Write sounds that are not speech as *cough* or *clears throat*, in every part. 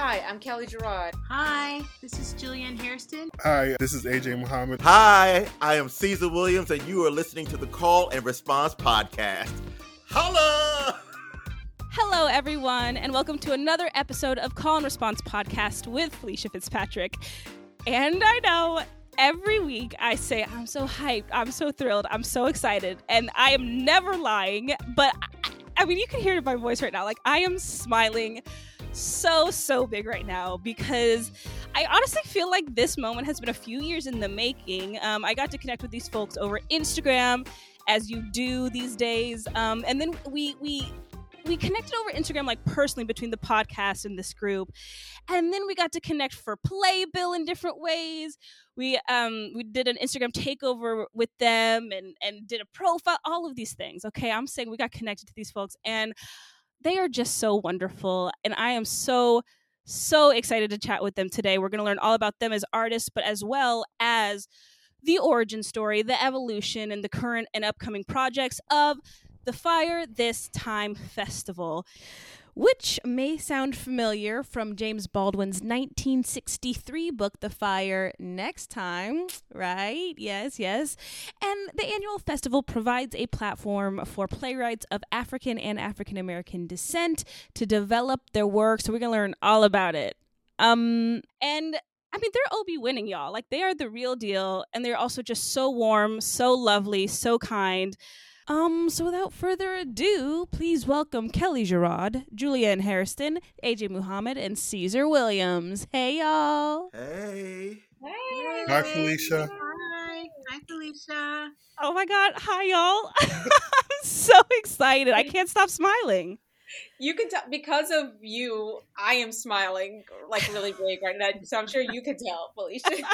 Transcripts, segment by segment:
Hi, I'm Kelley Girod. Hi, this is Julienne Hairston. Hi, this is AJ Muhammad. Hi, I am Cezar Williams, and you are listening to the Call and Response Podcast. Holla! Hello, everyone, and welcome to another episode of Call and Response Podcast with Felicia Fitzpatrick. And I know every week I say, I'm so hyped, I'm so thrilled, I'm so excited, and I am never lying, but I, I mean, you can hear it in my voice right now. Like, I am smiling so, so big right now because I honestly feel like this moment has been a few years in the making. Um, I got to connect with these folks over Instagram, as you do these days, um, and then we we we connected over Instagram, like personally between the podcast and this group, and then we got to connect for Playbill in different ways. We um we did an Instagram takeover with them and and did a profile, all of these things. Okay, I'm saying we got connected to these folks, and they are just so wonderful, and I am so so excited to chat with them today. We're going to learn all about them as artists, but as well as the origin story, the evolution, and the current and upcoming projects of the Fire This Time Festival, which may sound familiar from James Baldwin's 1963 book, The Fire Next Time, right? Yes, yes. And the annual festival provides a platform for playwrights of African and African American descent to develop their work. So we're going to learn all about it. Um, and I mean, they're Obie winning, y'all. Like, they are the real deal. And they're also just so warm, so lovely, so kind. Um, so without further ado, please welcome Kelley Girod, Julienne Hairston, AJ Muhammad, and Cezar Williams. Hey, y'all. Hey. Hey. Hi, Felicia. Hi. Hi, Felicia. Oh my God. Hi, y'all. *laughs* *laughs* I'm so excited. I can't stop smiling. You can tell because of you, I am smiling like really big right now. So I'm sure you can tell, Felicia. *laughs* yes.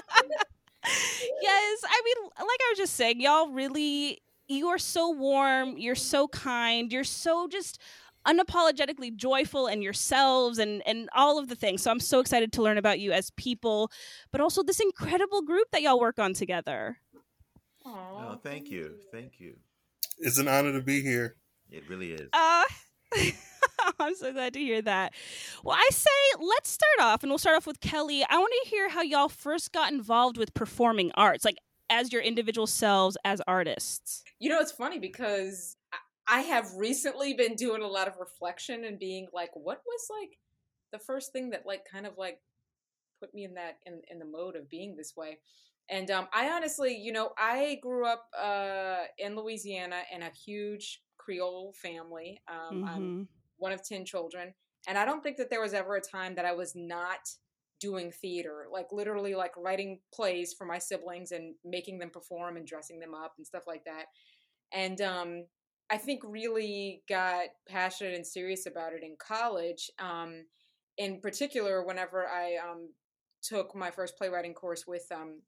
I mean, like I was just saying, y'all really you are so warm, you're so kind, you're so just unapologetically joyful in yourselves and and all of the things. So I'm so excited to learn about you as people, but also this incredible group that y'all work on together. Oh, thank you. Thank you. It's an honor to be here. It really is. Uh *laughs* I'm so glad to hear that. Well, I say let's start off, and we'll start off with Kelley. I want to hear how y'all first got involved with performing arts, like as your individual selves as artists. You know, it's funny because I have recently been doing a lot of reflection and being like, what was like the first thing that like kind of like put me in that in in the mode of being this way. And um, I honestly, you know, I grew up uh, in Louisiana in a huge Creole family. Um, Mm-hmm. I'm one of 10 children. And I don't think that there was ever a time that I was not doing theater, like literally like writing plays for my siblings and making them perform and dressing them up and stuff like that. And um, I think really got passionate and serious about it in college. Um, in particular, whenever I um, took my first playwriting course with um,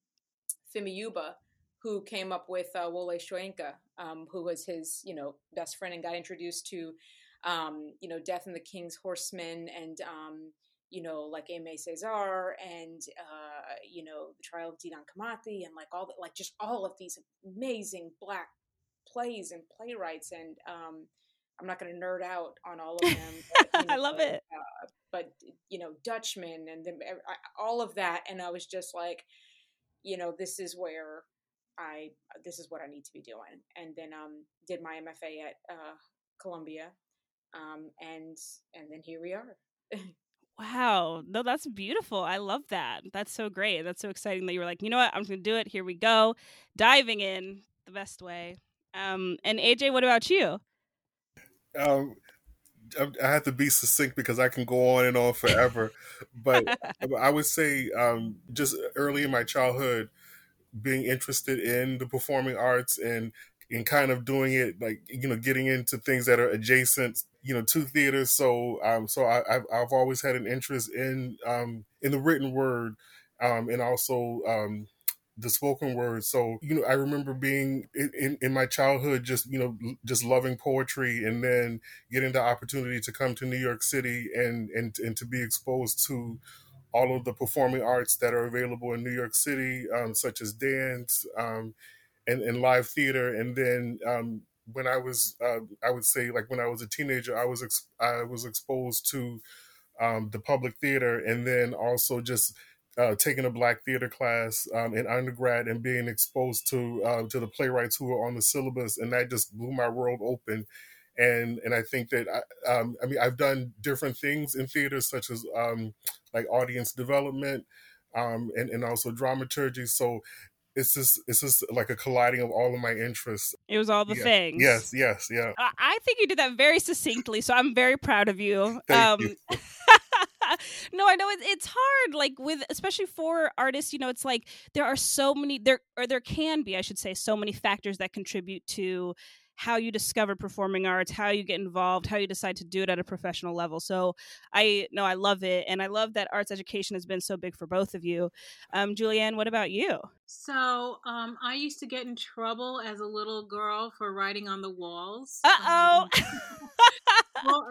Femi Euba, who came up with uh, Wole Soyinka, um, who was his, you know, best friend and got introduced to, um, you know, Death and the King's Horseman and, um, you know, like Aimé César and, uh, you know, the Trial of Dedan Kimathi and like all the, like just all of these amazing black plays and playwrights. And um, I'm not going to nerd out on all of them. but, you *laughs* I love but, it. Uh, but, you know, Dutchman and ev- I- all of that. And I was just like, you know, this is where I, this is what I need to be doing. And then um, did my MFA at uh, Columbia. Um, and, and then here we are. *laughs* Wow. No, that's beautiful. I love that. That's so great. That's so exciting that you were like, you know what? I'm going to do it. Here we go. Diving in the best way. Um, and AJ, what about you? Um, I I have to be succinct because I can go on and on forever. but *laughs* I would say, um, just early in my childhood, being interested in the performing arts and and kind of doing it like you know getting into things that are adjacent you know to theater. So um so I, I've, I've always had an interest in um in the written word um and also um the spoken word. So you know i remember being in, in, in my childhood just you know just loving poetry and then getting the opportunity to come to new york city and and and to be exposed to all of the performing arts that are available in New York City, um, such as dance um, and, live theater. And then um, when I was, uh, I would say, like when I was a teenager, I was ex- I was exposed to um, the public theater, and then also just uh, taking a black theater class um, in undergrad and being exposed to uh, to the playwrights who were on the syllabus, and that just blew my world open. And and I think that I, um, I mean I've done different things in theater, such as um, like audience development um, and and also dramaturgy. So it's just it's just like a colliding of all of my interests. It was all the yeah. things. Yes, yes, yeah. I, I think you did that very succinctly, so I'm very proud of you. Thank um, you. *laughs* no, I know it, it's hard. Like with especially for artists, you know, it's like there are so many there or there can be, I should say, so many factors that contribute to how you discover performing arts, how you get involved, how you decide to do it at a professional level. So I know I love it, and I love that arts education has been so big for both of you. Um, Julienne, what about you? So, um, I used to get in trouble as a little girl for writing on the walls. *laughs* *laughs* Uh oh. Um, well,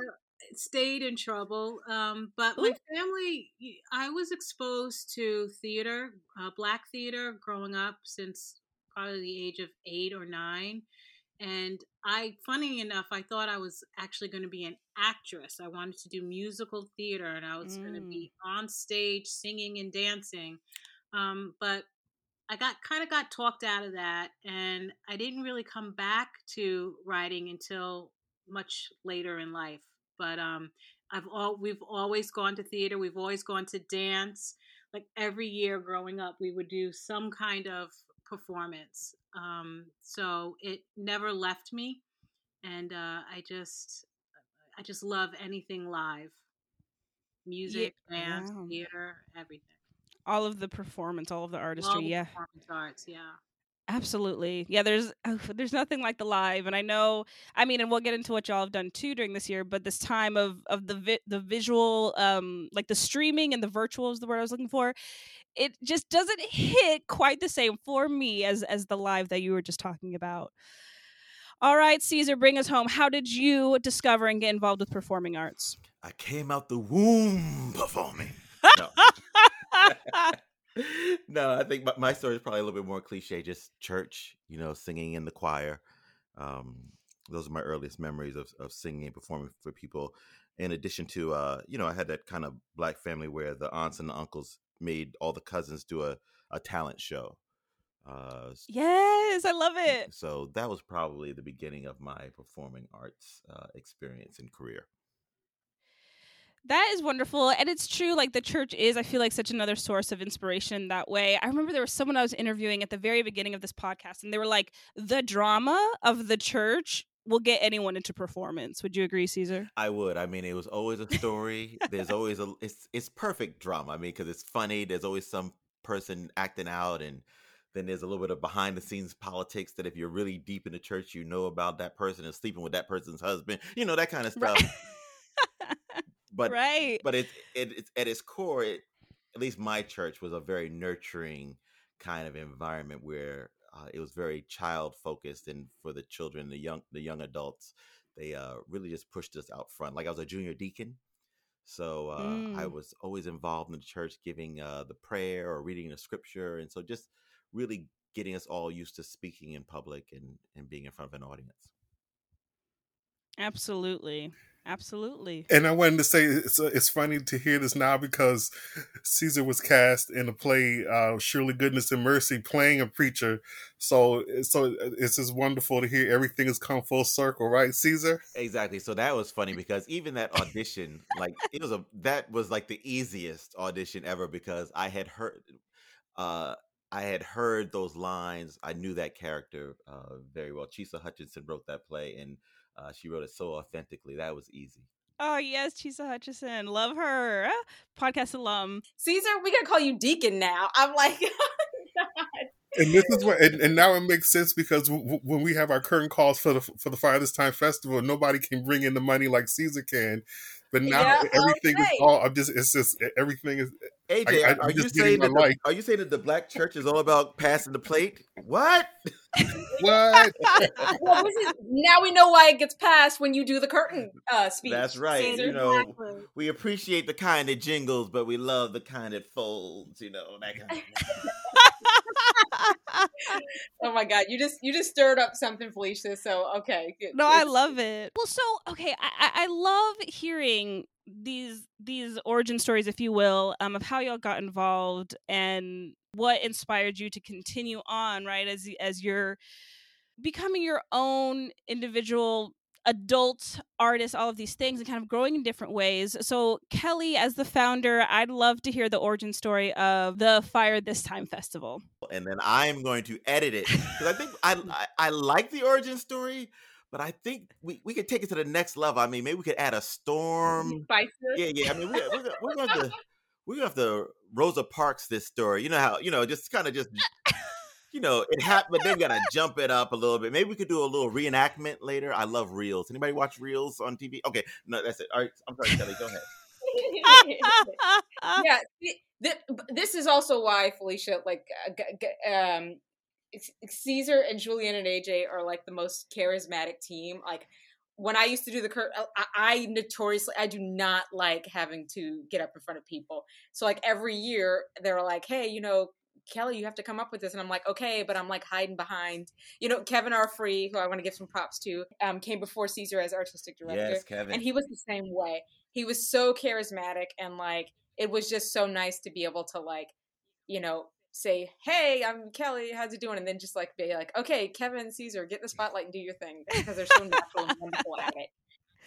stayed in trouble. Um, but my family, I was exposed to theater, uh, black theater, growing up since probably the age of eight or nine. And I, funny enough, I thought I was actually going to be an actress. I wanted to do musical theater, and I was going to Mm. be on stage singing and dancing. Um, but I got kind of got talked out of that, and I didn't really come back to writing until much later in life. But um, I've all we've always gone to theater. We've always gone to dance. Like every year growing up, we would do some kind of performance. Um, so it never left me, and uh, I just I just love anything live, music, dance, wow. theater, everything. all of the performance, all of the artistry. the Yeah, performance arts, yeah. absolutely. Yeah, there's oh, there's nothing like the live, and I know. I mean, and we'll get into what y'all have done too during this year. But this time of of the vi- the visual, um, like the streaming and the virtual is the word I was looking for. It just doesn't hit quite the same for me as as the live that you were just talking about. All right, Cezar, bring us home. How did you discover and get involved with performing arts? I came out the womb performing. No. *laughs* *laughs* no, I think my, my story is probably a little bit more cliche. Just church, you know, singing in the choir. Um, those are my earliest memories of, of singing and performing for people. In addition to, uh, you know, I had that kind of black family where the aunts and the uncles made all the cousins do a, a talent show. Uh, yes, I love it. so that was probably the beginning of my performing arts uh, experience and career. That is wonderful. And it's true, like the church is, I feel like, such another source of inspiration that way. I remember there was someone I was interviewing at the very beginning of this podcast, and they were like, the drama of the church will get anyone into performance. Would you agree, Cezar? I would. I mean, it was always a story. There's always a. It's it's perfect drama. I mean, because it's funny. There's always some person acting out, and then there's a little bit of behind the scenes politics that if you're really deep in the church, you know about that person and sleeping with that person's husband. You know that kind of stuff. But right. but it, it it's at its core, it, at least my church was a very nurturing kind of environment where uh, it was very child focused, and for the children, the young the young adults, they uh, really just pushed us out front. Like I was a junior deacon, so uh, I Mm. was always involved in the church, giving uh, the prayer or reading the scripture, and so just really getting us all used to speaking in public and and being in front of an audience. Absolutely. Absolutely. And I wanted to say it's it's funny to hear this now because Cezar was cast in a play, uh, Surely Goodness and Mercy, playing a preacher. So so it's just wonderful to hear everything has come full circle, right, Cezar? Exactly. So that was funny because even that audition, like it was a that was like the easiest audition ever because I had heard uh I had heard those lines. I knew that character uh very well. Chisa Hutchinson wrote that play and uh she wrote it so authentically. That was easy. Oh, yes, Chisa Hutchinson. Love her. Ah, Podcast alum. Cezar, we gotta call you Deacon now. I'm like, *laughs* And this is what, and, and now it makes sense because w- w- when we have our current calls for the for the Fire This Time Festival, nobody can bring in the money like Cezar can. But now Yeah, everything is all. I'm just. It's just everything is. AJ, I- I'm are you just getting saying that the, are you saying that the black church is all about passing the plate? What? what? *laughs* well, this is, now we know why it gets passed when you do the curtain uh, speech. That's right. Cezar. You know, Exactly. we appreciate the kind that jingles, but we love the kind that folds. You know, that kind of. *laughs* *laughs* Oh my god, you just you just stirred up something, Felicia. So okay, good. No, I love it. Well, so okay, I, I I love hearing these these origin stories, if you will, um, of how y'all got involved and what inspired you to continue on, right? As as you're becoming your own individual adult artist, all of these things, and kind of growing in different ways. So, Kelley, as the founder, I'd love to hear the origin story of the Fire This Time Festival. and then I'm going to edit it because I think I, *laughs* I I like the origin story, but I think we, we could take it to the next level. I mean, maybe we could add a storm. Spice. Yeah, yeah. I mean, we, we're gonna, we're gonna to we're gonna have to Rosa Parks this story. You know how you know just kind of just *laughs* you know it happened, but then we gotta jump it up a little bit. Maybe we could do a little reenactment later. I love reels. Anybody watch reels on TV? Okay, no, that's it. All right, I'm sorry, Kelley. Go ahead. *laughs* yeah, thi- this is also why Felicia, like, uh, g- g- um, Cezar and Julienne and AJ are like the most charismatic team. Like, when I used to do the cur, I, I notoriously I do not like having to get up in front of people. So like every year they're like, hey, you know. Kelley, you have to come up with this, and I'm like, okay, but I'm like hiding behind, you know, Kevin R. Free, who I want to give some props to, um, came before Cezar as artistic director, Yes, Kevin. and he was the same way he was so charismatic and like it was just so nice to be able to like you know say hey i'm kelley how's it doing and then just like be like okay kevin cezar get in the spotlight and do your thing because they're so *laughs* natural and wonderful at it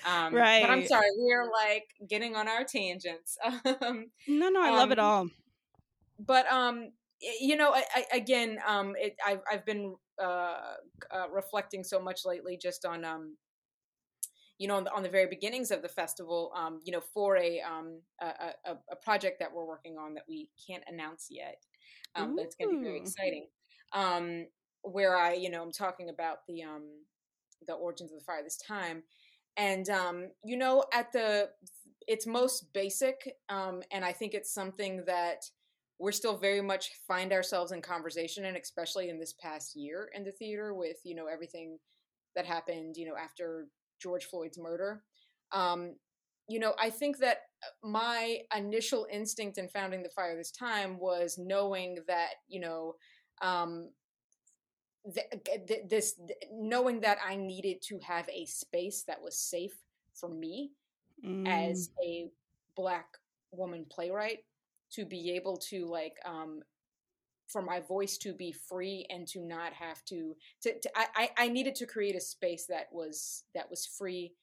um but i'm sorry we're like getting on our tangents *laughs* um no, no, I love it Um, all. but um y- you know I, I, again um it I've, I've been uh, uh reflecting so much lately just on um you know on the, on the very beginnings of the festival um you know for a um a, a, a- project that we're working on that we can't announce yet um but it's going to be very exciting um where i you know i'm talking about the um the origins of the fire this time. And um you know at the its most basic um and i think it's something that we're still very much find ourselves in conversation and especially in this past year in the theater with you know everything that happened you know after george floyd's murder um you know i think that uh, my initial instinct in founding the fire this time was knowing that you know um th- th- this th- knowing that i needed to have a space that was safe for me Mm. as a black woman playwright to be able to like um for my voice to be free and to not have to to, to I, I needed to create a space that was that was free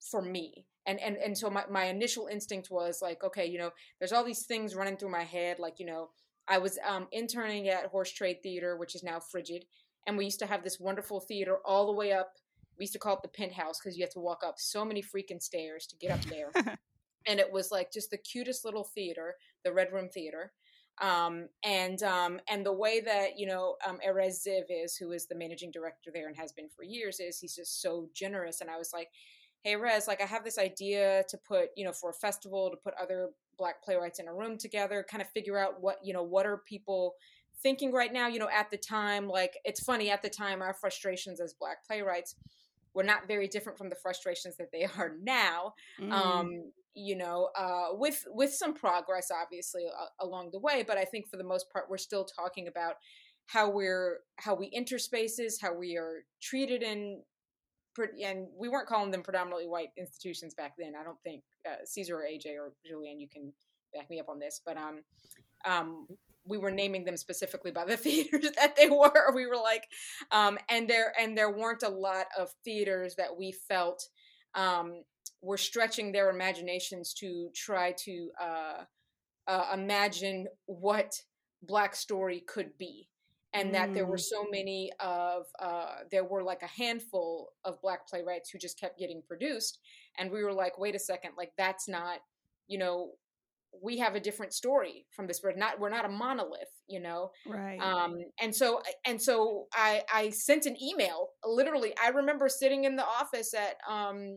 for me. And and and so my, my initial instinct was like okay you know there's all these things running through my head like you know i was um interning at horse trade theater which is now frigid and we used to have this wonderful theater all the way up we used to call it the penthouse because you had to walk up so many freaking stairs to get up there *laughs* and it was like just the cutest little theater the red room theater um, and um, and the way that you know um, Erez Ziv is, who is the managing director there and has been for years, is he's just so generous. And I was like, "Hey, Rez, like I have this idea to put, you know, for a festival to put other Black playwrights in a room together, kind of figure out what you know what are people thinking right now. You know, at the time, like it's funny at the time, our frustrations as Black playwrights were not very different from the frustrations that they *laughs* are now Mm. um you know uh with with some progress obviously uh, along the way but i think for the most part we're still talking about how we're how we enter spaces how we are treated in and we weren't calling them predominantly white institutions back then i don't think uh, cezar or aj or julienne you can back me up on this but um um we were naming them specifically by the *laughs* theaters that they were. We were like um and there and there weren't a lot of theaters that we felt um were stretching their imaginations to try to uh, uh, imagine what Black story could be, and that there were Mm. so many of uh, there were like a handful of Black playwrights who just kept getting produced, and we were like, wait a second, like that's not, you know, we have a different story from this. We're not we're not a monolith, you know right. um and so and so i i sent an email literally i remember sitting in the office at um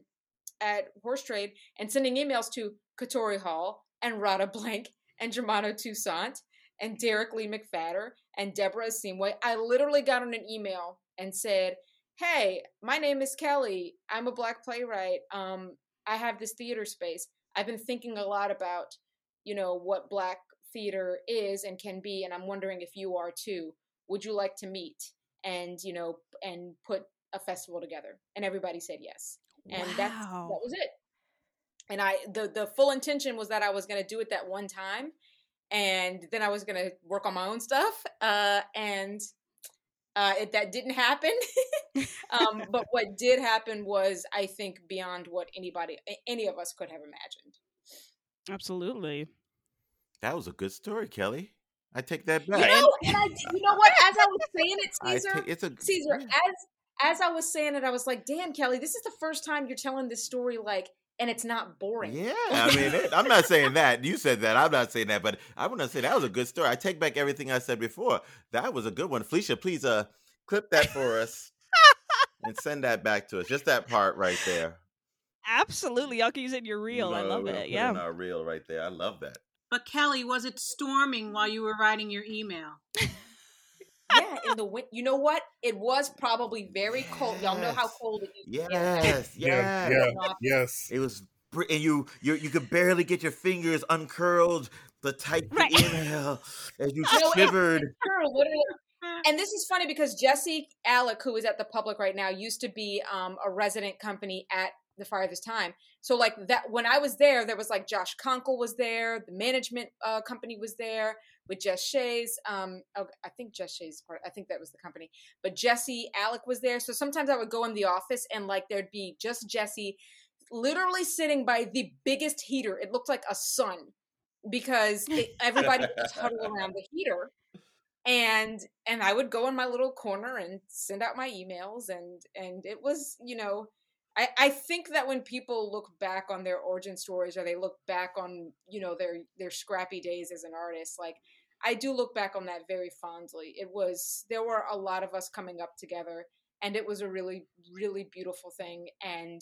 at horse trade and sending emails to katori hall and radha blank *laughs* and germono toussaint and derek lee mcphatter and deborah seamway i literally got on an email and said, "Hey, my name is Kelley. I'm a black playwright. Um, I have this theater space. I've been thinking a lot about, you know, what black theater is and can be, and I'm wondering if you are too. Would you like to meet and you know and put a festival together?" And everybody said yes, and wow. that's that was it. And I the the full intention was that I was going to do it that one time, and then I was going to work on my own stuff, uh, and uh, it, that didn't happen. *laughs* um, but what *laughs* did happen was, I think, beyond what anybody, any of us could have imagined. Absolutely. That was a good story, Kelley. I take that You back. know, and I, you know what? As I was saying it, *laughs* Cezar, take- it's a Cezar, as as I was saying it, I was like, "Damn, Kelley, this is the first time you're telling this story like, and it's not boring." Yeah, *laughs* I mean, it, I'm not saying that. You said that. I'm not saying that, but I want to say that was a good story. I take back everything I said before. That was a good one. Felicia, please uh clip that for us and send that back to us. Just that part right there. Absolutely. Y'all can use it in your reel. You I love we'll it. put Yeah. in our reel right there. I love that. But Kelley, was it storming while you were writing your email? yeah, in the win- you know what? It was probably very cold. Y'all know how cold it is. Yes, *laughs* Yeah, yes. yeah. Yes. It was, br- and you, you, you could barely get your fingers uncurled to type the Right. email as you No, shivered. And this is funny because Jesse Alick, who is at the public right now, used to be um, a resident company at the Fire This Time. So like that, when I was there, there was like Josh Conkle was there, the management uh, company was there with Jess Shays. Um, oh, I think Jess Shays part. I think that was the company, but Jesse Alick was there. So sometimes I would go in the office and like there'd be just Jesse, literally sitting by the biggest heater. It looked like a sun because it, everybody was huddled *laughs* around the heater and and i would go in my little corner and send out my emails and and it was you know i i think that when people look back on their origin stories or they look back on you know their their scrappy days as an artist like i do look back on that very fondly. It was there were a lot of us coming up together and it was a really really beautiful thing and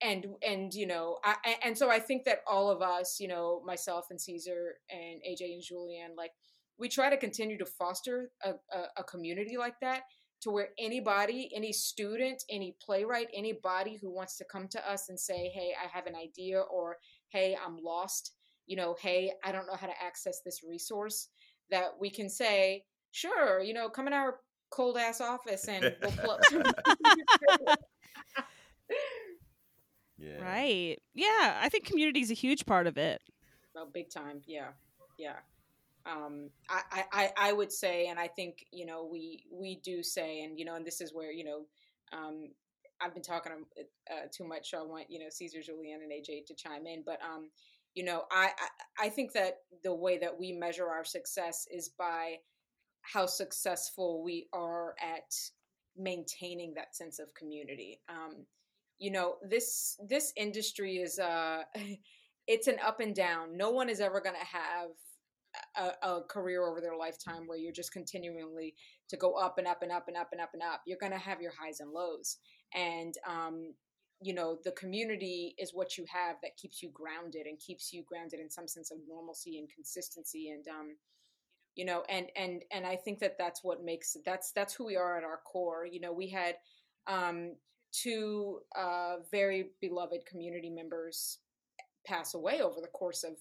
and and you know I, and so i think that all of us you know myself and cezar and aj and julienne like we try to continue to foster a, a, a community like that to where anybody any student any playwright anybody who wants to come to us and say hey i have an idea or hey i'm lost you know hey i don't know how to access this resource that we can say sure you know come in our cold ass office and we'll pull up *laughs* Yeah. Right. Yeah. I think community is a huge part of it. Oh, big time. Yeah, yeah. Um, I, I, I- would say, and I think you know, we we do say, and you know, and this is where you know, um, I've been talking uh, too much, so I want you know Cezar, Julienne, and AJ to chime in. But um, you know, I, I I think that the way that we measure our success is by how successful we are at maintaining that sense of community. Um, you know, this this industry is uh, *laughs* it's an up and down. No one is ever going to have a, a career over their lifetime where you're just continually to go up and up and up and up and up and up. You're going to have your highs and lows, and um, you know the community is what you have that keeps you grounded and keeps you grounded in some sense of normalcy and consistency and um, you know and and and I think that that's what makes that's that's who we are at our core. You know, we had um, two uh, very beloved community members pass away over the course of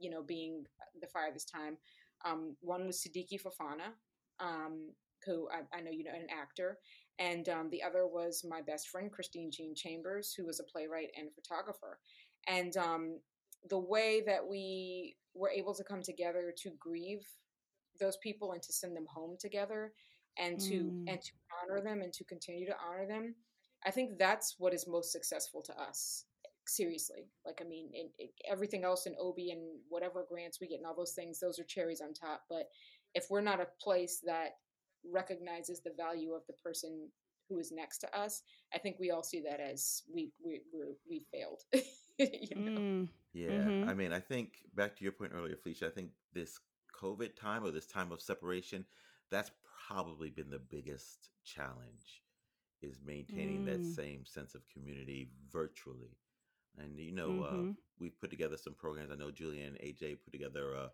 you know being the fire this time. Um, one was Siddiqui Fafana, um, who I, I know you know an actor, and um, the other was my best friend Christine Jean Chambers, who was a playwright and photographer. And um, the way that we were able to come together to grieve those people and to send them home together, and to Mm. and to honor them and to continue to honor them, I think that's what is most successful to us seriously like i mean in, in, everything else in obie and whatever grants we get and all those things those are cherries on top but if we're not a place that recognizes the value of the person who is next to us i think we all see that as we we we're, we failed *laughs* you know? Mm. Yeah, Mhm. I mean, I think back to your point earlier, Felicia. I think this COVID time or this time of separation, that's probably been the biggest challenge, is maintaining that Mm. same sense of community virtually. And you know, Mhm. uh, we put together some programs. I know Julienne and AJ put together a,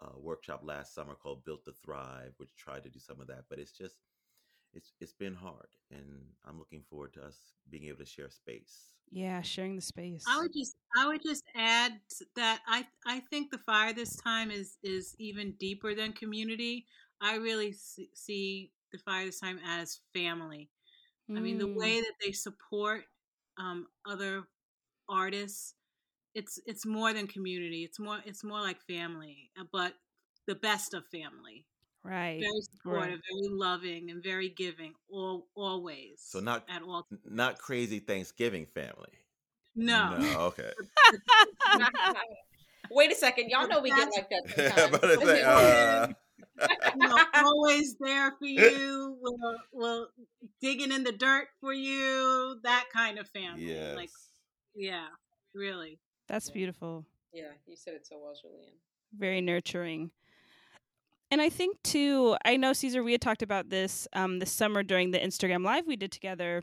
a workshop last summer called "Built to Thrive," which tried to do some of that. But it's just, it's it's been hard, and I'm looking forward to us being able to share space. Yeah, sharing the space. I would just I would just add that I I think the fire this time is is even deeper than community. I really see the fire this time as family. Mm. I mean, the mm. way that they support um, other artists, it's it's more than community. It's more it's more like family, uh, but the best of family. Right. Very supportive, right. very loving, and very giving. All always. So not at all. Not crazy Thanksgiving family. No. No. Okay. *laughs* Wait a second. Y'all know we get like that. *laughs* Say, uh... *laughs* you know, always there for you. We'll, we'll digging in the dirt for you. That kind of family. Yes. Like, yeah, really. That's beautiful. Yeah, you said it so well, Julienne. Very nurturing. And I think too, I know Cezar, we had talked about this um, this summer during the Instagram live we did together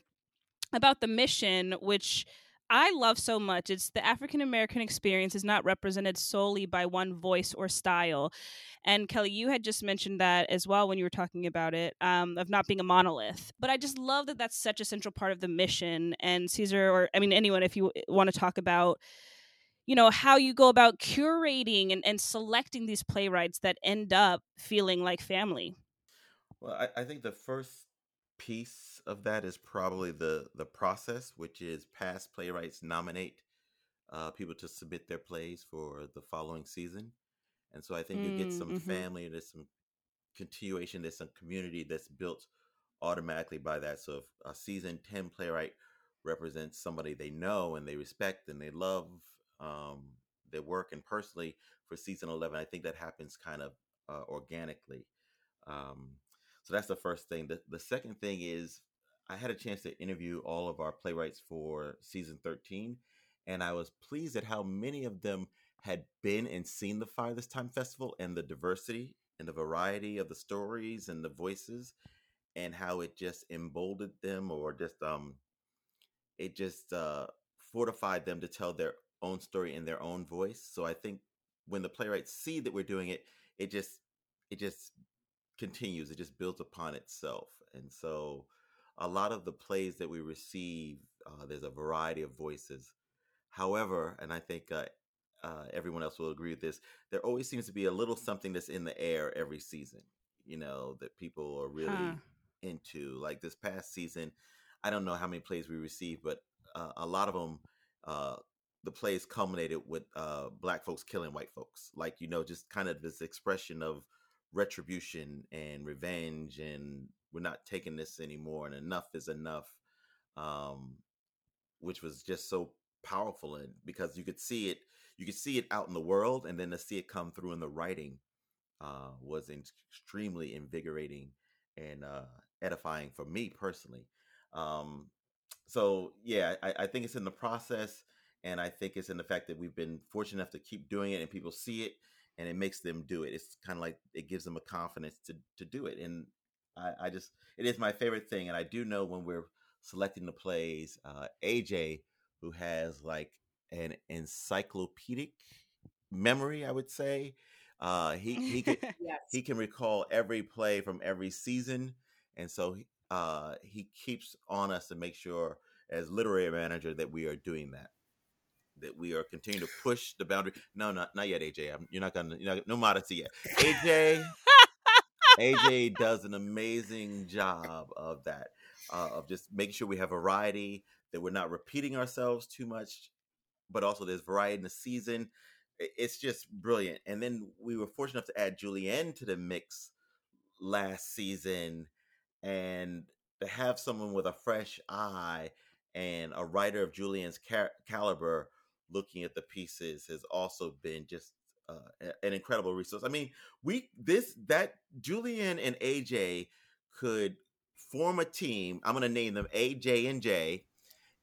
about the mission, which I love so much. It's the African American experience is not represented solely by one voice or style. And Kelley, you had just mentioned that as well when you were talking about it, um, of not being a monolith. But I just love that that's such a central part of the mission. And Cezar, or I mean, anyone, if you want to talk about you know how you go about curating and, and selecting these playwrights that end up feeling like family well I, I think the first piece of that is probably the the process which is past playwrights nominate uh, people to submit their plays for the following season. And so i think mm, you get some mm-hmm. family there's some continuation there's some community that's built automatically by that. So if a season 10 playwright represents somebody they know and they respect and they love um, their work and personally for season 11 i think that happens kind of uh, organically. Um, so that's the first thing. The, the second thing is i had a chance to interview all of our playwrights for season 13 and i was pleased at how many of them had been and seen the fire this time festival and the diversity and the variety of the stories and the voices and how it just emboldened them or just um it just uh fortified them to tell their own story in their own voice. So I think when the playwrights see that we're doing it, it just it just continues. It just builds upon itself. And so a lot of the plays that we receive, uh, there's a variety of voices. However, and I think uh, uh, everyone else will agree with this, there always seems to be a little something that's in the air every season, you know, that people are really huh. into. Like this past season, I don't know how many plays we received, but uh, a lot of them uh, the plays culminated with uh, black folks killing white folks. Like, you know, just kind of this expression of retribution and revenge and we're not taking this anymore and enough is enough. Um, which was just so powerful and because you could see it you could see it out in the world and then to see it come through in the writing uh, was extremely invigorating and uh, edifying for me personally um, so yeah I, I, think it's in the process and I think it's in the fact that we've been fortunate enough to keep doing it, and people see it, and it makes them do it. It's kind of like it gives them a confidence to to do it, and I, I just it is my favorite thing. And I do know when we're selecting the plays, uh, AJ, who has like an encyclopedic memory, I would say. Uh, he he could, *laughs* yes. he can recall every play from every season, and so uh, he keeps on us to make sure, as literary manager, that we are doing that that we are continuing to push the boundary. No, not not yet, AJ. I'm, you're not gonna. You're not, no modesty yet. AJ. *laughs* AJ does an amazing job of that, uh, of just making sure we have variety, that we're not repeating ourselves too much, but also there's variety in the season. It's just brilliant. And then we were fortunate enough to add Julienne to the mix last season, and to have someone with a fresh eye and a writer of Julienne's caliber looking at the pieces has also been just uh, an incredible resource. I mean, we this that Julienne and AJ could form a team. I'm going to name them AJ and J,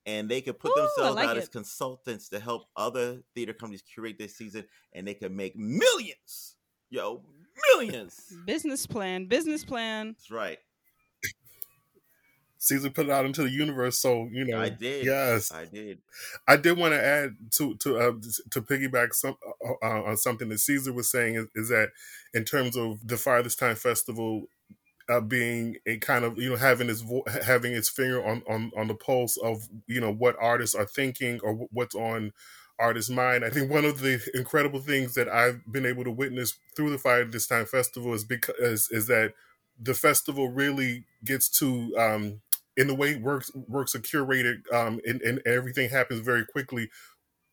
and they could put Ooh, themselves like out it. as consultants to help other theater companies curate this season, and they could make millions. Yo, millions. business plan, business plan. That's right. Cezar put it out into the universe. So you know, I did. Yes, I did. I did want to add to to uh, to piggyback some uh, uh, on something that Cezar was saying is, is, that in terms of the Fire This Time Festival, uh, being a kind of you know having its vo- having its finger on, on on the pulse of you know what artists are thinking or what's on artists' mind. I think one of the incredible things that I've been able to witness through the Fire This Time Festival is because is, is that the festival really gets to um, in the way works works are curated um, and, and everything happens very quickly.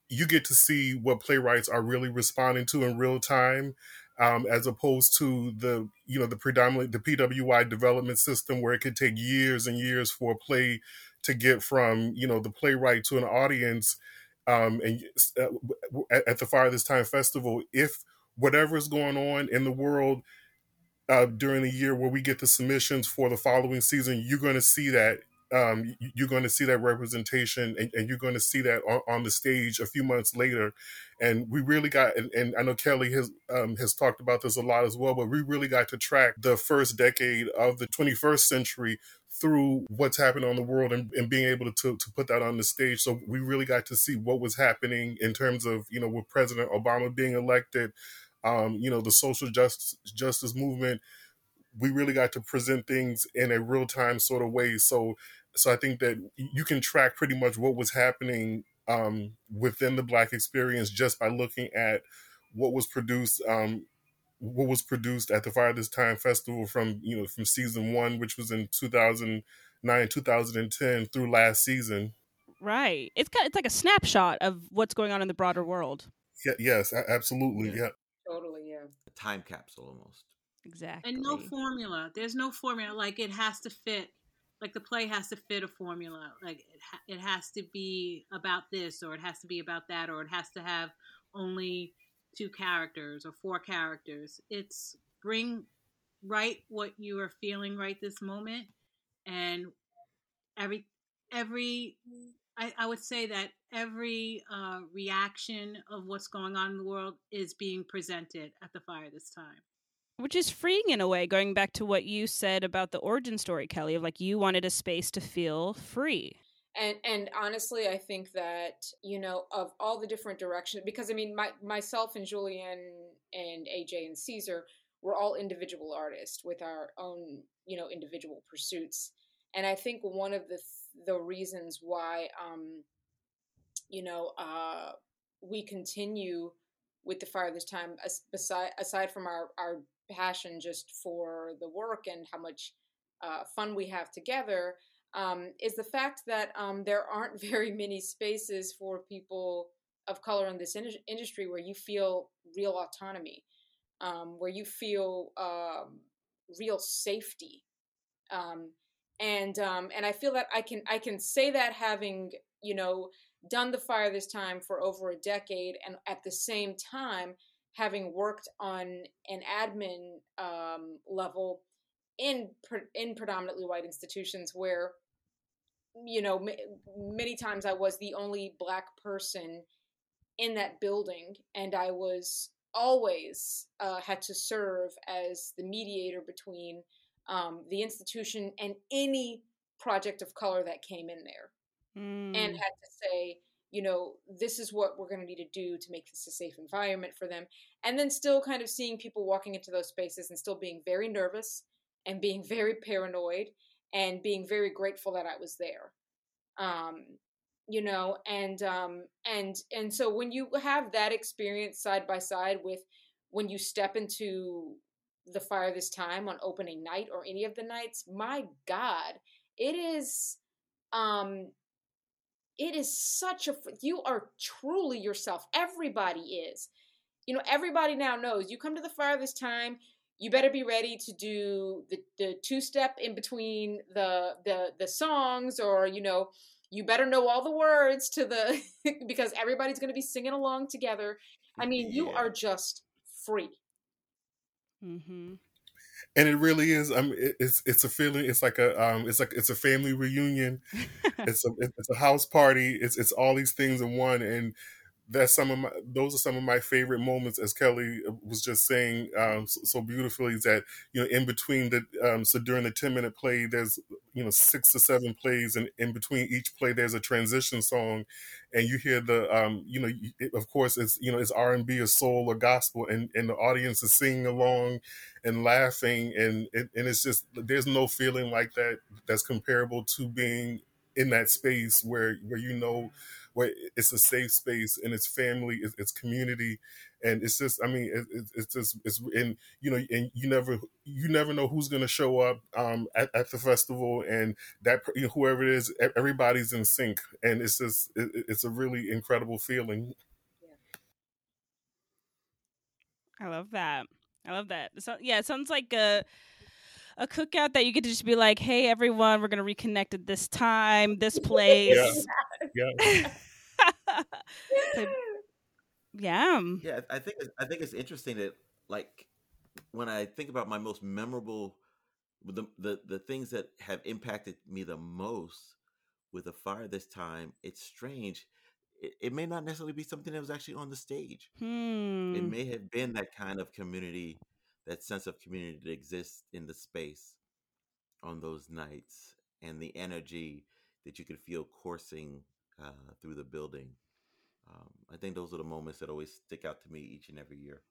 You get to see what playwrights are really responding to in real time um, as opposed to the you know the predominant the pwi development system where it could take years and years for a play to get from you know the playwright to an audience um, and uh, at the fire this time festival. If whatever is going on in the world uh, during the year where we get the submissions for the following season, you're going to see that. Um, you're going to see that representation and, and you're going to see that on, on, the stage a few months later. And we really got, and, and I know Kelley has um, has talked about this a lot as well, but we really got to track the first decade of the 21st century through what's happening on the world and, and being able to, to, to put that on the stage. So we really got to see what was happening in terms of, you know, with President Obama being elected, um, you know, the social justice justice movement. We really got to present things in a real time sort of way. So, so I think that you can track pretty much what was happening um, within the Black experience just by looking at what was produced. Um, what was produced at the Fire This Time Festival from you know from season one, which was in two thousand nine, two thousand and ten through last season. Right. It's got it's like a snapshot of what's going on in the broader world. Yeah, yes, absolutely. Yeah. Totally, yeah. A time capsule almost. Exactly. And no formula. There's no formula. Like it has to fit. Like the play has to fit a formula. Like it, ha- it has to be about this, or it has to be about that, or it has to have only two characters or four characters. It's bring write what you are feeling right this moment, and every every I, I would say that every uh, reaction of what's going on in the world is being presented at the fire this time. Which is freeing in a way, going back to what you said about the origin story, Kelley, of like you wanted a space to feel free. And and honestly, I think that you know of all the different directions, because I mean, my myself and Julienne and AJ and Cezar, we're all individual artists with our own you know individual pursuits, and I think one of the the reasons why um, you know uh, we continue with the fire this time aside aside from our our passion just for the work and how much uh, fun we have together um, is the fact that um, there aren't *laughs* very many spaces for people of color in this in- industry where you feel real autonomy, um, where you feel um, real safety. And um, and I feel that I can I can say that having you know done the fire this time for over a decade, and at the same time having worked on an admin um, level in in predominantly white institutions where you know m- many times I was the only black person in that building, and I was always uh, had to serve as the mediator between um, the institution and any project of color that came in there. Mm. and had to say you know this is what we're going to need to do to make this a safe environment for them. And then still kind of seeing people walking into those spaces and still being very nervous and being *laughs* very paranoid and being very grateful that i was there. Um, you know and um, and and so when you have that experience side by side with when you step into the fire this time on opening night or any of the nights my god it is um it is such a you are truly yourself. Everybody is. You know everybody now knows you come to the fire this time you better be ready to do the, the two step in between the the the songs or you know you better know all the words to the *laughs* because everybody's going to be singing along together. I mean yeah. you are just free Mm-hmm. And it really is. I mean, it's it's a feeling. It's like a um, it's like it's a family reunion. *laughs* it's a it's a house party. It's it's all these things in one. And that's some of my those are some of my favorite moments as kelley uh, was just saying um, so, so, beautifully is that you know in between the um, so during the 10 minute play there's you know six to seven plays and in between each play there's a transition song. And you hear the um, you know it, of course it's you know it's r&b or soul or gospel and, and the audience is singing along and laughing and and it's just there's no feeling like that that's comparable to being in that space where where you know where it's a safe space and it's family, it's, it's community, and it's just I mean it, it's just it's and you know and you never you never know who's going to show up um, at, at the festival and that you know, whoever it is everybody's in sync and it's just it, it's a really incredible feeling. I love that. I love that. So yeah, it sounds like a a cookout that you get to just be like, "Hey, everyone, we're gonna reconnect at this time, this *laughs* place." Yeah. Yeah. *laughs* yeah. Yeah, I think I think it's interesting that like when I think about my most memorable the the the things that have impacted me the most with the fire this time, it's strange. It, it may not necessarily be something that was actually on the stage. Hmm. It may have been that kind of community, that sense of community that exists in the space on those nights, and the energy that you could feel coursing uh, through the building. Um, I think those are the moments that always stick out to me each and every year.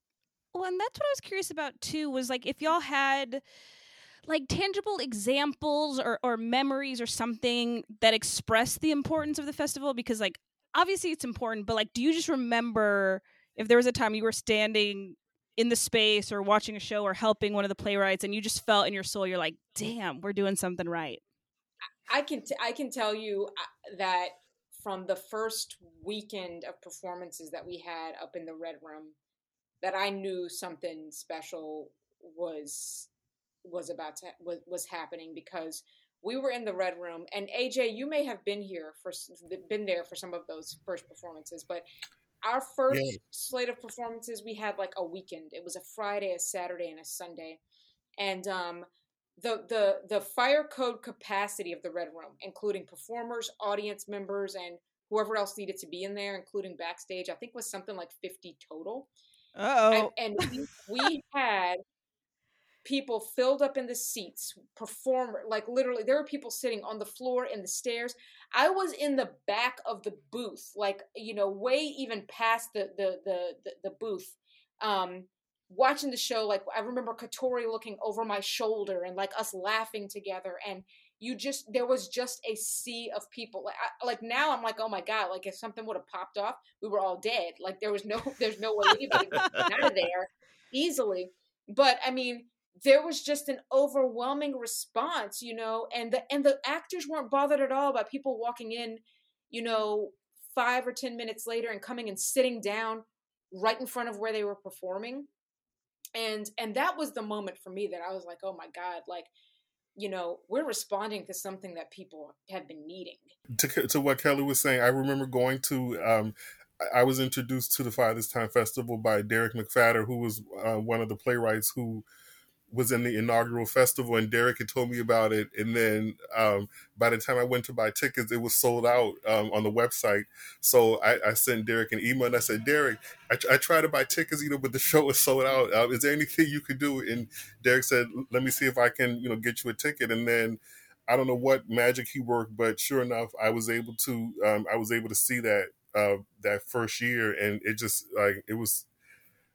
Well, and that's what I was curious about too. Was like if y'all had like tangible examples or, or memories or something that express the importance of the festival because like obviously it's important but like do you just remember if there was a time you were standing in the space or watching a show or helping one of the playwrights and you just felt in your soul you're like damn we're doing something right i can t- i can tell you uh, that from the first weekend of performances that we had up in the red room that I knew something special was was about to was, was happening because we were in the red room. And AJ you may have been here for been there for some of those first performances but our first yeah. slate of performances we had like a weekend. It was a Friday a Saturday and a Sunday. And um the the the fire code capacity of the red room including performers audience members and whoever else needed to be in there including backstage i think was something like 50 total. Oh and, and we, we had people filled up in the seats performer like literally there were people sitting on the floor in the stairs. I was in the back of the booth like you know way even past the the the the, the booth um watching the show, like I remember Katori looking over my shoulder and like us laughing together, and you just there was just a sea of people. Like, I, like now, I'm like, oh my god! Like if something would have popped off, we were all dead. Like there was no, *laughs* there's no way anybody could *laughs* out of there easily. But I mean, there was just an overwhelming response, you know, and the and the actors weren't bothered at all by people walking in, you know, five or ten minutes later and coming and sitting down right in front of where they were performing and and that was the moment for me that i was like oh my god like you know we're responding to something that people have been needing. To, to what kelley was saying i remember going to um I was introduced to the Fire This Time Festival by Derek McPhatter, who was uh, one of the playwrights who was in the inaugural festival and Derek had told me about it. And then um, by the time I went to buy tickets, it was sold out um, on the website. So I, I, sent Derek an email and I said, Derek, I, I tried to buy tickets, you know, but the *laughs* show was sold out. Uh, is there anything you could do? And Derek said, let me see if I can, you know, get you a ticket. And then I don't know what magic he worked, but sure enough, I was able to, um, I was able to see that, uh, that first year. And it just like, it was,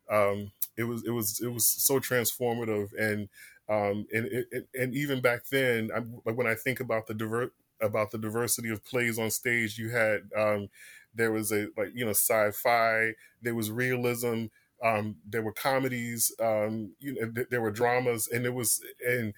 um, it was it was it was so transformative. And um, and and even back then, I, when I think about the diver- about the diversity of plays on stage, you had um, there was a like you know sci-fi, there was realism, um, there were comedies, um, you know, th- there were dramas, and it was and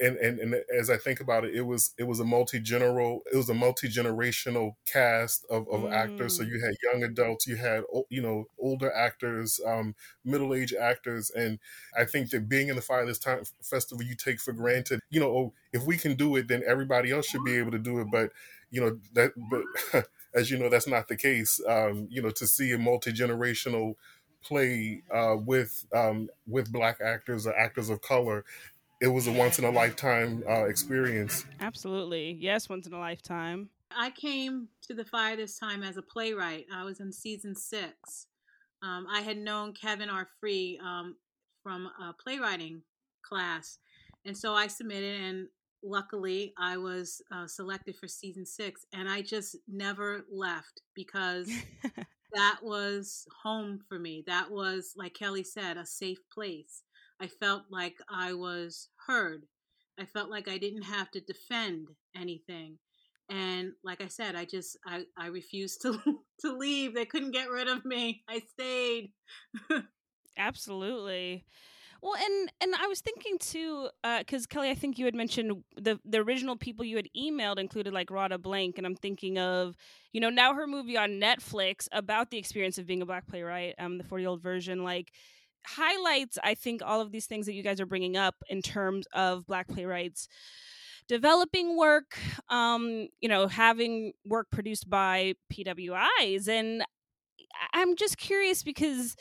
and, and and as I think about it, it was it was a multi general it was a multi generational cast of, of mm. actors. So mm. you had young adults, you had you know older actors, um, middle aged actors, and I think that being in the Fire This Time festival, you take for granted. You know, oh, if we can do it, then everybody else should be able to do it. But you know that, but *laughs* as you know, that's not the case. Um, you know, to see a multi generational play uh, with um, with black actors or actors of color it was a once in a lifetime uh, experience. Absolutely, yes, once in a lifetime. I came to the fire this time as a playwright. I was in season six. Um, I had known Kevin R. Free um, from a playwriting class, and so I submitted, and luckily I was uh, selected for season six, and I just never left because *laughs* that was home for me. That was, like Kelley said, a safe place. I felt like I was heard. I felt like I didn't have to defend anything. And like I said, I just I, I refused to *laughs* to leave. They couldn't get rid of me. I stayed. *laughs* Absolutely. Well, and and I was thinking too, because uh, Kelley, I think you had mentioned the the original people you had emailed included like Radha Blank, and I'm thinking of, you know, now her movie on Netflix about the experience of being a black playwright, um, the 40 year old version, like highlights I think all of these things that you guys are bringing up in terms of black playwrights developing work, um, you know, having work produced by PWIs, and I'm just curious because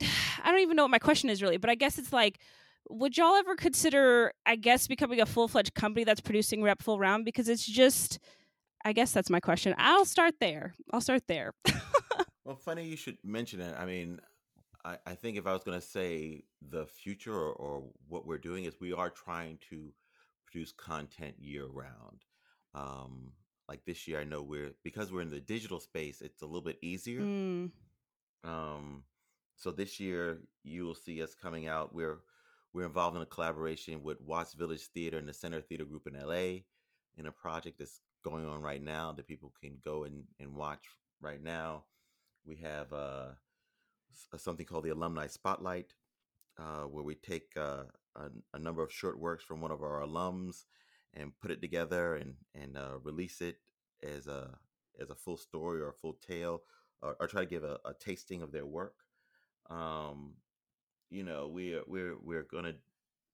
*sighs* I don't even know what my question is really, but I guess it's like, would y'all ever consider, I guess, becoming a full fledged company that's producing Rep Full Round? Because it's just, I guess that's my question. I'll start there. I'll start there. *laughs* well, funny you should mention it. I mean, I, I think if I was going to say the future or, or, what we're doing is we are trying to produce content year round. Um, like this year, I know we're because we're in the digital space, it's a little bit easier. Mm. Um, so this year you will see us coming out. We're we're involved in a collaboration with Watts Village Theater and the Center Theater Group in LA in a project that's going on right now that people can go and, and watch right now. We have uh, something called the Alumni Spotlight, uh, where we take uh, a, a, number of short works from one of our alums and put it together and and uh, release it as a as a full story or a full tale, or, or try to give a, a tasting of their work. Um, you know, we're we're we're gonna,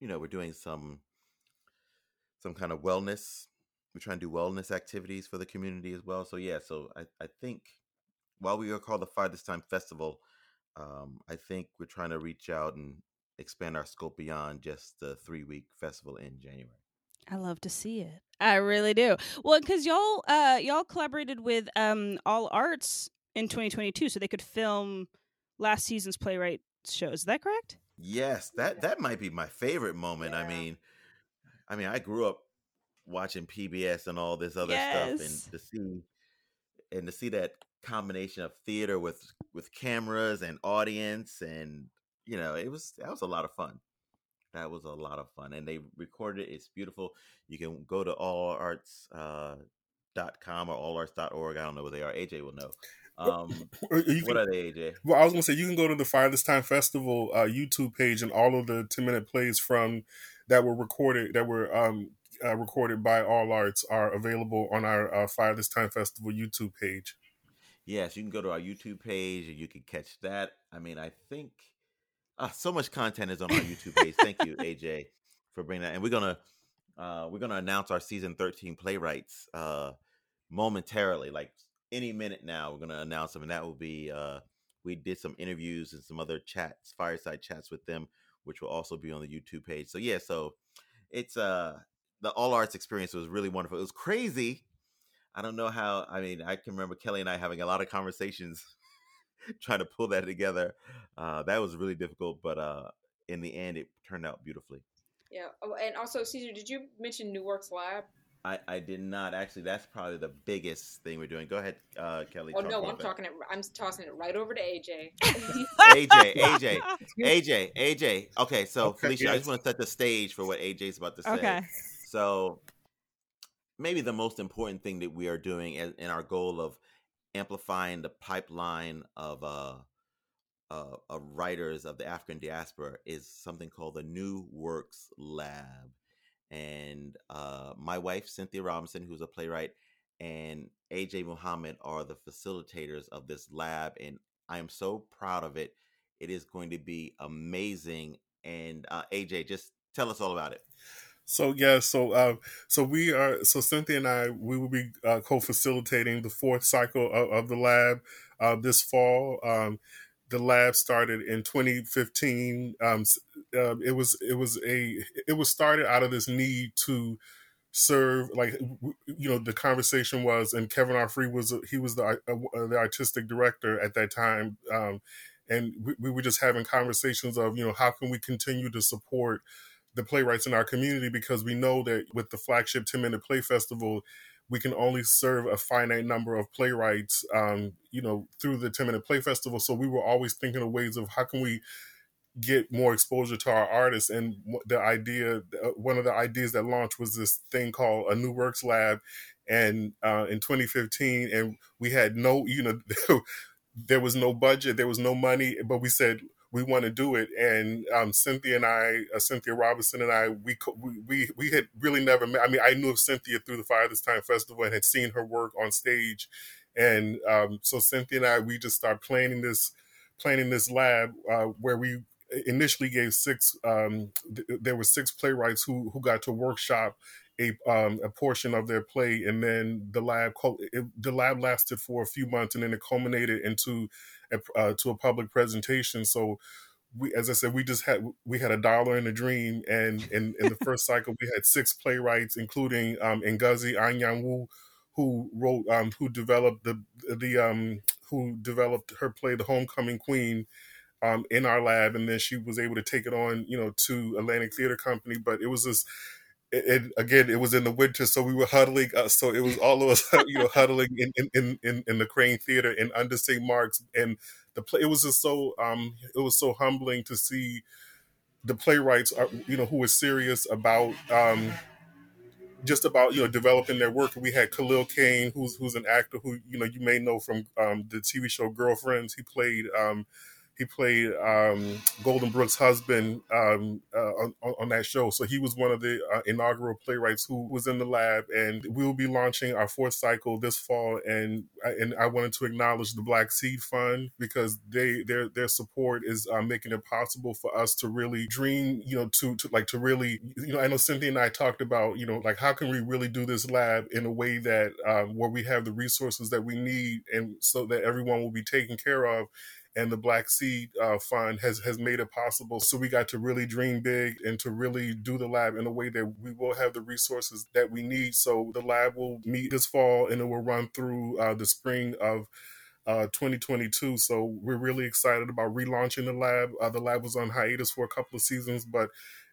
you know, we're doing some some kind of wellness. We're trying to do wellness activities for the community as well. So yeah, so I, I think while we are called the Fire This Time Festival, um, I think we're trying to reach out and expand our scope beyond just the three week festival in January. I love to see it. I really do. Well, because y'all uh, y'all collaborated with um, All Arts in 2022, so they could film last season's playwright shows. Is that correct? Yes, that that might be my favorite moment. Yeah. I mean, I mean, I grew up watching PBS and all this other yes. stuff, and to see and to see that combination of theater with with cameras and audience, and you know, it was that was a lot of fun. That was a lot of fun, and they recorded it. It's beautiful. You can go to allarts. Uh, dot com or allarts.org. I don't know what they are. AJ will know. Um, *laughs* can, what are they, AJ? Well, I was gonna say you can go to the Fire This Time Festival uh, YouTube page, and all of the ten minute plays from that were recorded that were um, uh, recorded by All Arts are available on our uh, Fire This Time Festival YouTube page. Yes, you can go to our YouTube page and you can catch that. I mean, I think uh, so much content is on our YouTube page. Thank you, *laughs* AJ, for bringing that. And we're gonna uh, we're gonna announce our season thirteen playwrights uh, momentarily, like any minute now we're going to announce them and that will be uh we did some interviews and some other chats fireside chats with them which will also be on the youtube page so yeah so it's uh the all arts experience was really wonderful it was crazy i don't know how i mean i can remember kelley and i having a lot of conversations *laughs* trying to pull that together uh that was really difficult but uh in the end it turned out beautifully yeah oh, and also cezar did you mention new works lab I, I did not actually. That's probably the biggest thing we're doing. Go ahead, uh, Kelley. Oh no, I'm that. talking it. I'm tossing it right over to AJ. AJ, AJ, *laughs* AJ, AJ. Okay, so okay, Felicia, yes. I just want to set the stage for what AJ's about to say. Okay. So maybe the most important thing that we are doing in our goal of amplifying the pipeline of uh, uh, of writers of the African diaspora is something called the New Works Lab and uh, my wife Cynthia Robinson, who's a playwright, and AJ Muhammad are the facilitators of this lab, and I am so proud of it. It is going to be amazing. And uh, AJ, just tell us all about it. So yeah, so uh, so we are so Cynthia and I we will be uh, co-facilitating the fourth cycle of, of the lab uh, this fall. Um, the lab started in 2015. Um, uh, it was it was a it was started out of this need to serve like you know the conversation was and kevin r free was he was the uh, the artistic director at that time um, and we, we, were just having conversations of you know how can we continue to support the playwrights in our community because we know that with the flagship 10 minute play festival we can only serve a finite number of playwrights um, you know through the 10 minute play festival so we were always thinking of ways of how can we get more exposure to our artists. And the idea, uh, one of the ideas that launched was this thing called a New Works Lab. And uh, in 2015, and we had no, you know, *laughs* there was no budget, there was no money, but we said we want to do it. And um, Cynthia and I, uh, Cynthia Robinson and I, we, we we had really never met. I mean, I knew of Cynthia through the Fire This Time Festival and had seen her work on stage. And um, so Cynthia and I, we just started planning this planning this lab uh, where we initially gave six. Um, th- there were six playwrights who who got to workshop a um, a portion of their play, and then the lab it, the lab lasted for a few months, and then it culminated into uh, to a public presentation. So. We, as I said, we just had we had a dollar in a dream, and in, in the first *laughs* cycle, we had six playwrights, including um, Ngozi Anyanwu, who wrote, um, who developed the the um, who developed her play, The Homecoming Queen, um, in our lab, and then she was able to take it on, you know, to Atlantic Theater Company. But it was just, it, again, it was in the winter, so we were huddling. Uh, so it was all of us, *laughs* you know, huddling in in, in in the Kraine Theater in under St. Mark's, and the play. It was just so, um, it was so humbling to see the playwrights, are, uh, you know, who were serious about. Um, just about you know developing their work. We had Khalil Kain, who's who's an actor who you know you may know from um, the TV show Girlfriends. He played um, he played um, Golden Brooks' husband um, uh, on, on, that show. So he was one of the uh, inaugural playwrights who was in the lab, and we will be launching our fourth cycle this fall. And and I wanted to acknowledge the Black Seed Fund because they their their support is uh, making it possible for us to really dream. You know, to to like to really you know. I know Cynthia and I talked about you know like how can we really do this lab in a way that um, where we have the resources that we need, and so that everyone will be taken care of and the Black Seed uh, Fund has has made it possible. So we got to really dream big and to really do the lab in a way that we will have the resources that we need. So the lab will meet this fall and it will run through uh, the spring of. Uh, 2022. So we're really excited about relaunching the lab. Uh, the lab was on hiatus for a couple of seasons, but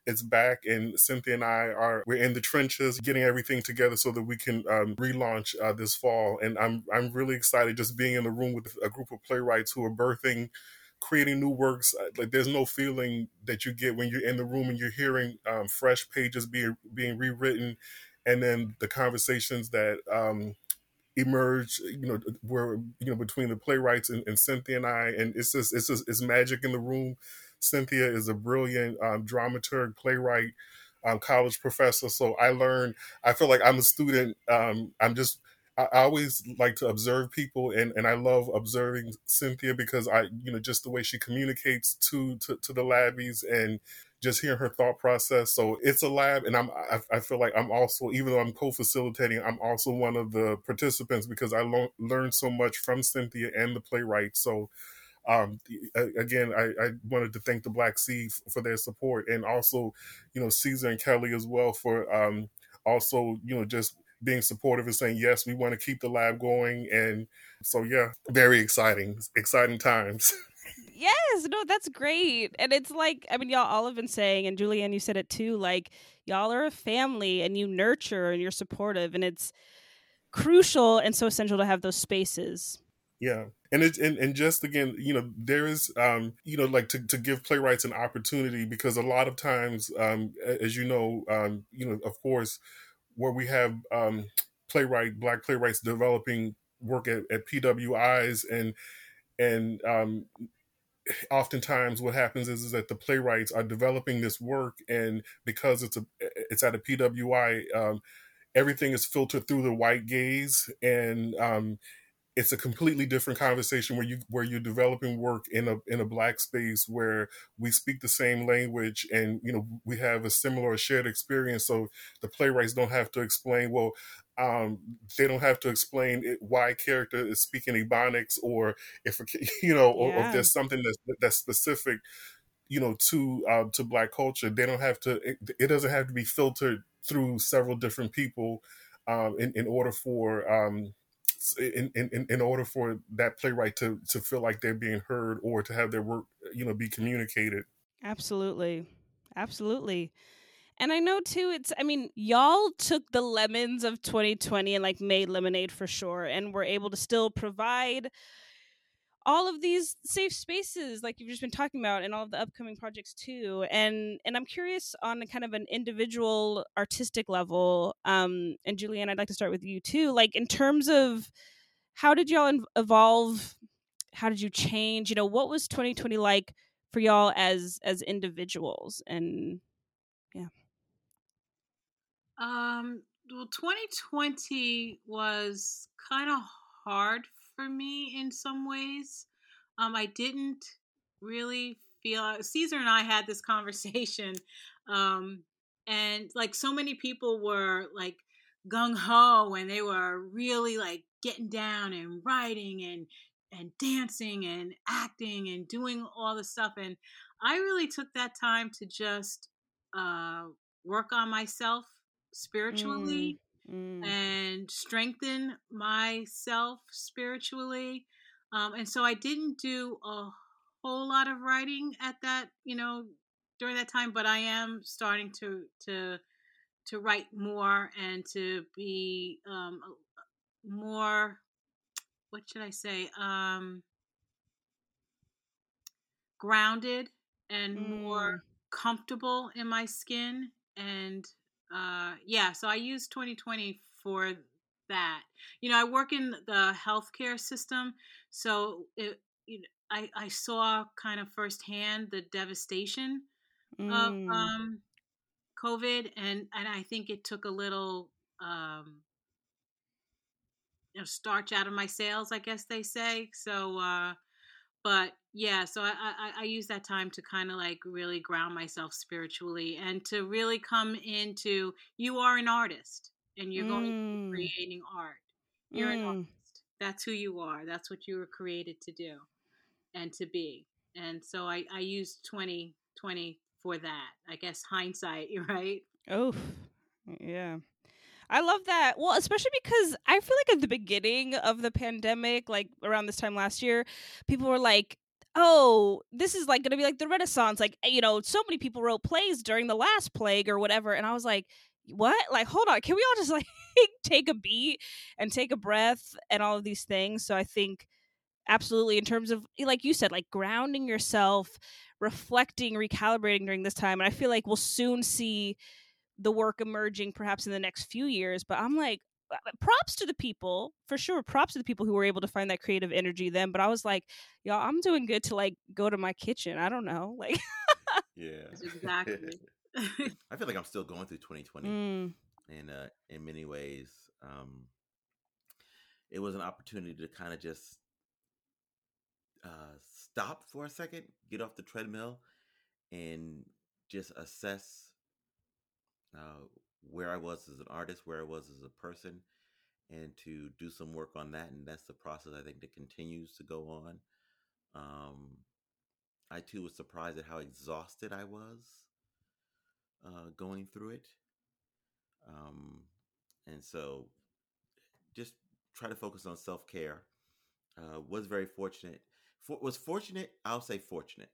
it's back and Cynthia and I are we're in the trenches getting everything together so that we can um, relaunch uh, this fall. And I'm I'm really excited just being in the room with a group of playwrights who are birthing creating new works. Uh, like there's no feeling that you get when you're in the room and you're hearing um, fresh pages being being rewritten. And then the conversations that um, emerge you know were you know between the playwrights and, and Cynthia and I. And it's just it's just it's magic in the room Cynthia is a brilliant um, dramaturg, playwright, um, college professor. So I learned, I feel like I'm a student. Um, I'm just, I, I always like to observe people and, and I love observing Cynthia because I, you know, just the way she communicates to, to, to the labbies and just hearing her thought process. So it's a lab, and I'm I, I, feel like I'm also even though I'm co-facilitating, I'm also one of the participants because I lo- learned so much from Cynthia and the playwright. So um, again, I, I, wanted to thank the Black Seed for their support, and also, you know, Cezar and Kelley as well for um, also, you know, just being supportive and saying yes, we want to keep the lab going, and so yeah, very exciting, exciting times. *laughs* yes, no, that's great, and it's like I mean, y'all all have been saying, and Julienne, you said it too, like y'all are a family, and you nurture and you're supportive, and it's crucial and so essential to have those spaces yeah. And it's and, and just again, you know, there is um, you know, like to, to give playwrights an opportunity because a lot of times, um, as you know, um, you know, of course, where we have um playwright, black playwrights developing work at, at PWIs and and um oftentimes what happens is, is that the playwrights are developing this work and because it's a it's at a PWI um, everything is filtered through the white gaze and um, it's a completely different conversation where you where you're developing work in a in a black space where we speak the same language and you know we have a similar shared experience so the playwrights don't have to explain well um, they don't have to explain it, why a character is speaking ebonics or if *laughs* you know or, yeah. or if there's something that's that's specific you know to um, to black culture they don't have to it, it, doesn't have to be filtered through several different people um, in, in order for um, in, in in order for that playwright to to feel like they're being heard or to have their work you know be communicated. Absolutely. Absolutely. And I know too, it's, I mean, y'all took the lemons of 2020 and like made lemonade for sure, and were able to still provide all of these safe spaces like you've just been talking about and all of the upcoming projects too and and i'm curious on kind of an individual artistic level um and julienne i'd like to start with you too like in terms of how did y'all evolve? How did you change? You know what was 2020 like for y'all as as individuals? And yeah. Um, well, 2020 was kind of hard for me in some ways. Um, I didn't really feel uh, Cezar and I had this *laughs* conversation, um, and like so many people were like gung ho and they were really like getting down and writing and and dancing and acting and doing all the stuff and I really took that time to just uh, work on myself spiritually mm, and strengthen myself spiritually. Um, and so I didn't do a whole lot of writing at that, you know, during that time, but I am starting to to to write more and to be um, more. What should I say? Um, grounded and mm. more comfortable in my skin and uh, yeah, so I use 2020 for that. You know, I work in the healthcare system, so it, you know, I I saw kind of firsthand the devastation mm. of um, COVID, and and I think it took a little um, you know starch out of my sails, I guess they say. So, uh, but yeah so i i, I use that time to kind of like really ground myself spiritually and to really come into you are an artist and you're mm. going to be creating art. You're mm. an artist. That's who you are. That's what you were created to do and to be. And so i i use 2020 for that i guess hindsight *laughs* right? Oh yeah. I love that. Well, especially because I feel like at the beginning of the pandemic, like around this time last year, people were like, oh, this is like going to be like the Renaissance. Like, eh, you know, so many people wrote plays during the last plague or whatever. And I was like, what? Like, hold on. Can we all just *laughs* like take a beat and take a breath and all of these things? So I think absolutely in terms of eh, like you said like grounding yourself reflecting recalibrating during this time and i feel like we'll soon see the work emerging perhaps in the next few years but i'm like props to the people for sure props to the people who were able to find that creative energy then but i was like y'all i'm doing good to like go to my kitchen i don't know *laughs* like yeah exactly *laughs* *laughs* i feel like i'm still going through 2020 mm. and uh in many ways um it was an opportunity to kind of just uh stop for a second get off the treadmill and just assess uh, where I was as an artist, where I was as a person, and to do some work on that. And that's the process I think that continues to go on. Um, I too was surprised at how exhausted I was uh, going through it. Um, and so just try to focus on self care. Uh, was very fortunate. For, was fortunate, I'll say fortunate.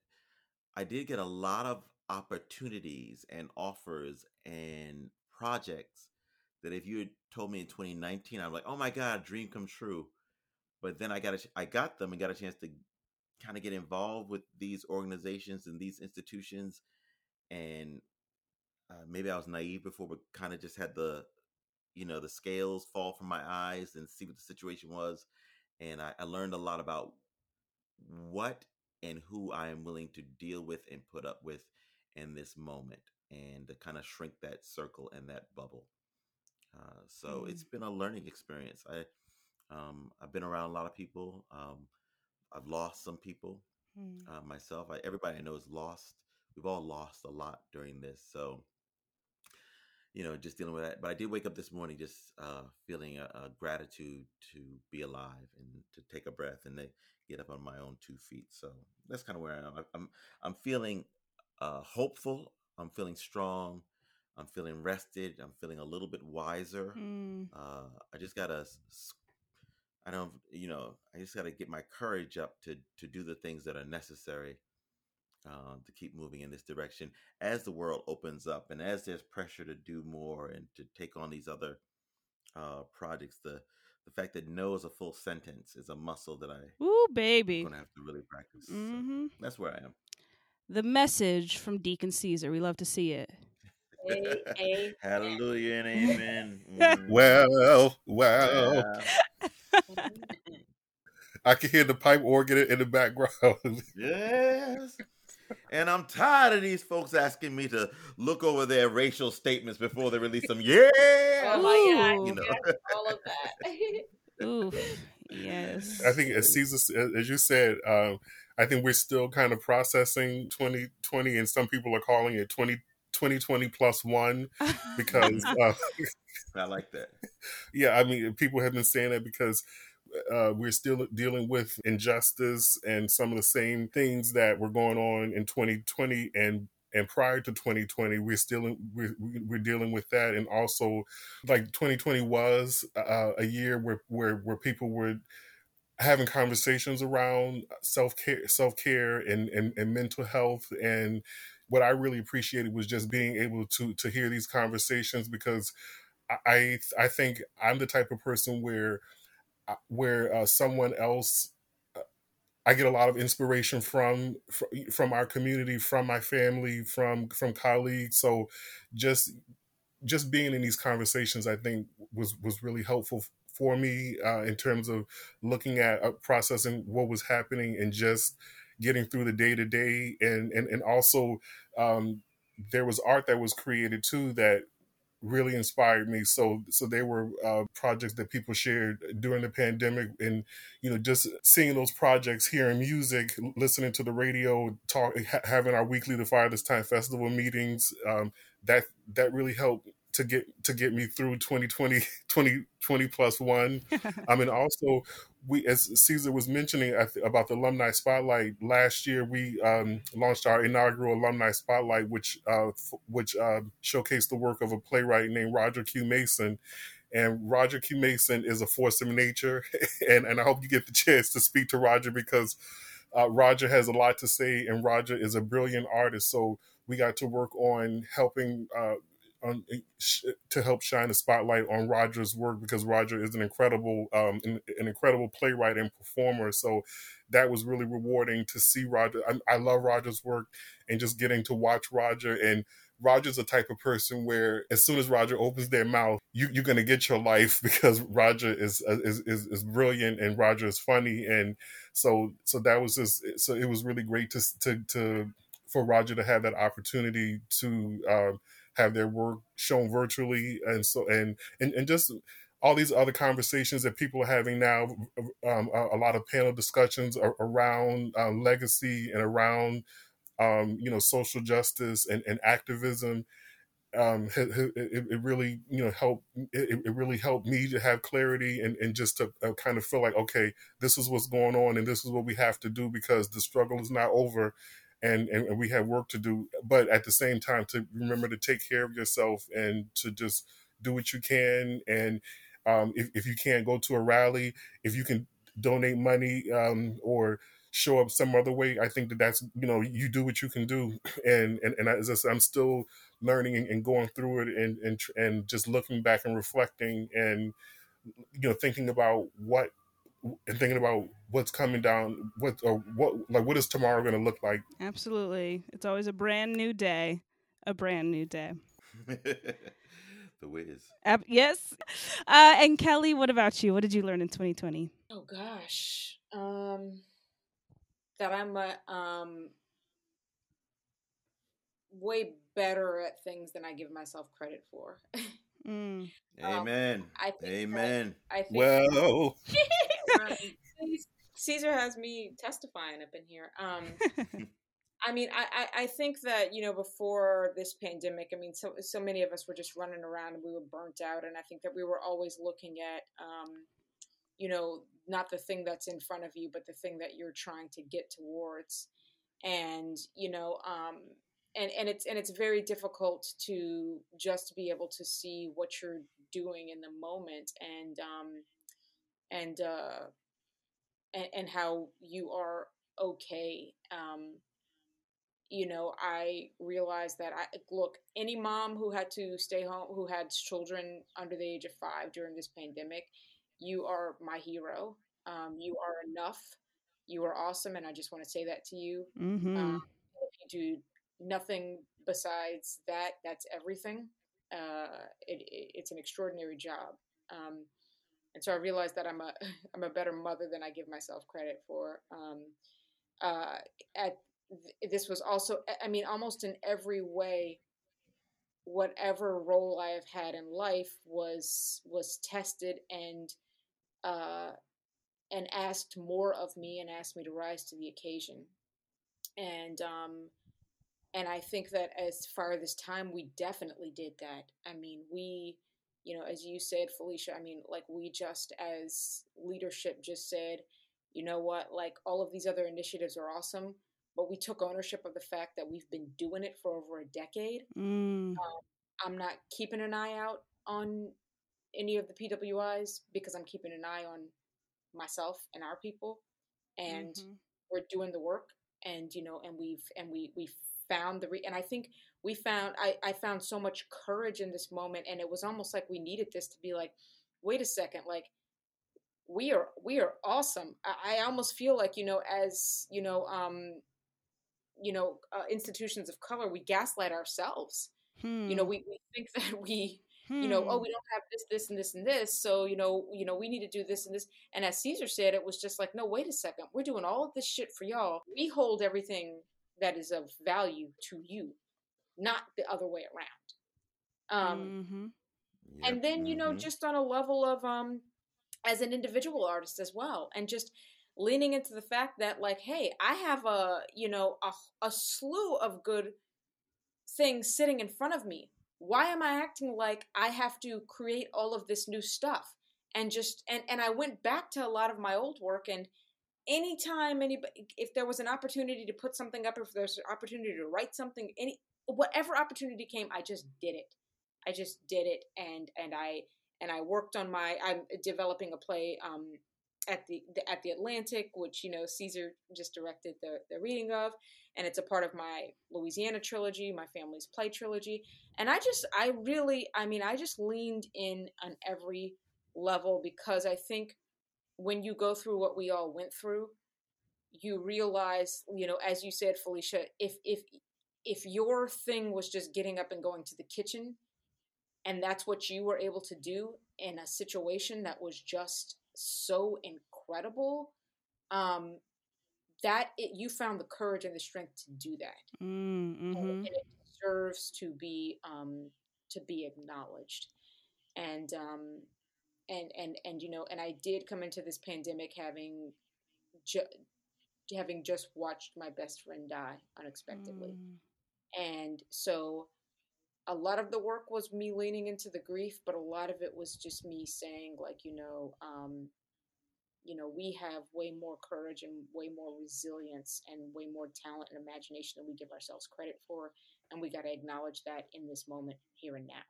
I did get a lot of opportunities and offers and projects that if you had told me in 2019, I'm like, oh my god, dream come true. But then I got a, I got them and got a chance to kind of get involved with these organizations and these institutions, and uh, maybe I was naive before, but kind of just had the, you know, the scales fall from my eyes and see what the situation was, and I, I learned a lot about what and who I am willing to deal with and put up with in this moment and to kind of shrink that circle and that bubble. Uh, so mm. it's been a learning experience. I um, I've been around a lot of people. Um, I've lost some people mm. uh, myself. I, everybody I know is lost. We've all lost a lot during this. So you know, just dealing with that. But I did wake up this morning just uh, feeling a, a, gratitude to be alive and to take a breath and to get up on my own two feet. So that's kind of where I am. I'm I'm feeling uh, hopeful. I'm feeling strong. I'm feeling rested. I'm feeling a little bit wiser. Mm. Uh, I just gotta, I don't, you know, I just gotta get my courage up to to do the things that are necessary um, to keep moving in this direction as the world opens up and as there's pressure to do more and to take on these other uh, projects. The the fact that no is a full sentence is a muscle that I Ooh, I'm baby. gonna have to really practice. So hmm that's where I am. The message from Deacon Cezar. We love to see it. A- a- Hallelujah and amen. Mm. *laughs* Well, well, Yeah. I can hear the pipe organ in the background. *laughs* Yes. And I'm tired of these folks asking me to look over their racial statements before they release them. *laughs* Yeah. Oh my god! You know. yes, all of that. Oof. Yes. I think, as Cezar, as you said, um, I think we're still kind of processing 2020, and some people are calling it 20, 2020 plus one *laughs* because, uh, I like that. *laughs* yeah, I mean, people have been saying that because uh, we're still dealing with injustice and some of the same things that were going on in 2020 and and prior to 2020 we're still we're, we're dealing with that and also like 2020 was uh, a year where where where people were having conversations around self-care self-care and, and and mental health and what i really appreciated was just being able to to hear these conversations because i i think i'm the type of person where uh, where uh, someone else uh, I get a lot of inspiration from fr- from our community, from my family, from from colleagues. So just just being in these conversations, I think was was really helpful for me uh, in terms of looking at uh, processing what was happening and just getting through the day to day, and and and also um, there was art that was created too that really inspired me. So so they were uh, projects that people shared during the pandemic, and you know just seeing those projects, hearing music, listening to the radio, talk, ha- having our weekly The Fire This Time Festival meetings. Um, that that really helped to get to get me through 2020 2020 *laughs* plus one. *laughs* I mean also we as cezar was mentioning I th- about the alumni spotlight last year we um, launched our inaugural alumni spotlight which uh, f- which uh, showcased the work of a playwright named roger q. Mason. And roger q. Mason is a force of nature *laughs* and, and i hope you get the chance to speak to roger because uh, roger has a lot to say and roger is a brilliant artist. So we got to work on helping uh, on to help shine a spotlight on Roger's work because Roger is an incredible um, an, an incredible playwright and performer. So that was really rewarding to see Roger. I, I love Roger's work and just getting to watch Roger and. Roger's the type of person where as soon as Roger opens their mouth, you, you're going to get your life *laughs* because Roger is, is is is brilliant and Roger is funny and so so that was just so it was really great to to to for Roger to have that opportunity to um, have their work shown virtually and so and and, and just all these other conversations that people are having now um, a, a, lot of panel discussions around um, legacy and around um, you know social justice and, and activism um, it, it, really you know helped it, it, really helped me to have clarity and, and just to uh, kind of feel like okay this is what's going on and this is what we have to do because the struggle is not over and, and we have work to do but at the same time to remember to take care of yourself and to just do what you can. And um, if, if you can't go to a rally if you can donate money um, or show up some other way i think that that's you know you do what you can do. *clears throat* And and, and as I said, i'm still learning and, and going through it and, and and just looking back and reflecting and you know thinking about what and thinking about what's coming down what or what like what is tomorrow going to look like? Absolutely. It's always a brand new day a brand new day. *laughs* The whiz uh, yes. Uh, and kelley what about you? What did you learn in 2020 oh gosh. Um that i'm a um way better at things than I give myself credit for. mm. *laughs* Amen. Um, I think Amen. That, I think well, *laughs* um, Cezar has me testifying up in here. Um, *laughs* I mean, I, I, I, think that you know before this pandemic, I mean, so so many of us were just running around and we were burnt out, and I think that we were always looking at, um, you know, not the thing that's in front of you, but the thing that you're trying to get towards, and you know, um, and and it's and it's very difficult to just be able to see what you're doing in the moment and um and uh and, and how you are okay um you know i realized that i look any mom who had to stay home who had children under the age of five during this pandemic you are my hero. Um, you are enough. You are awesome and i just want to say that to you. Mm-hmm. um, if you do nothing besides that that's everything. Uh, it, it, it's an extraordinary job. Um, and so i realized that i'm a *laughs* i'm a better mother than i give myself credit for um, uh, at this was also i mean almost in every way whatever role i have had in life was was tested and uh and asked more of me and asked me to rise to the occasion. And um and i think that as far as this time we definitely did that. I mean we you know as you said felicia i mean like we just as leadership just said you know what like all of these other initiatives are awesome but we took ownership of the fact that we've been doing it for over a decade Mm. um, i'm not keeping an eye out on any of the pwis because i'm keeping an eye on myself and our people and Mhm. we're doing the work and you know and we've and we we found the re- and i think we found I, I found so much courage in this moment and it was almost like we needed this to be like wait a second like we are we are awesome. I, I almost feel like you know as you know um you know uh, institutions of color we gaslight ourselves. You know Hmm. we, we think *laughs* that we you know oh Hmm. we don't have this this and this and this so you know you know we need to do this and this. And as cezar said it was just like no wait a second we're doing all of this shit for y'all. We hold everything that is of value to you not the other way around um Mhm. Yep. and then you know Mhm. just on a level of um as an individual artist as well and just leaning into the fact that like hey i have a you know a, a slew of good things sitting in front of me why am i acting like i have to create all of this new stuff and just and and i went back to a lot of my old work and anytime anybody if there was an opportunity to put something up if there's an opportunity to write something any whatever opportunity came i just did it. I just did it and and i and i worked on my i'm developing a play um at the, the at the atlantic which you know cezar just directed the the reading of and it's a part of my louisiana trilogy my family's play trilogy. And i just i really i mean i just leaned in on every level because i think when you go through what we all went through you realize you know as you said felicia if if if your thing was just getting up and going to the kitchen and that's what you were able to do in a situation that was just so incredible um that it, you found the courage and the strength to do that Mm, and, mhm. and it deserves to be um to be acknowledged and um and and and you know and i did come into this pandemic having ju- having just watched my best friend die unexpectedly Mm. And so a lot of the work was me leaning into the grief but a lot of it was just me saying like you know um you know we have way more courage and way more resilience and way more talent and imagination than we give ourselves credit for and we got to acknowledge that in this moment here and now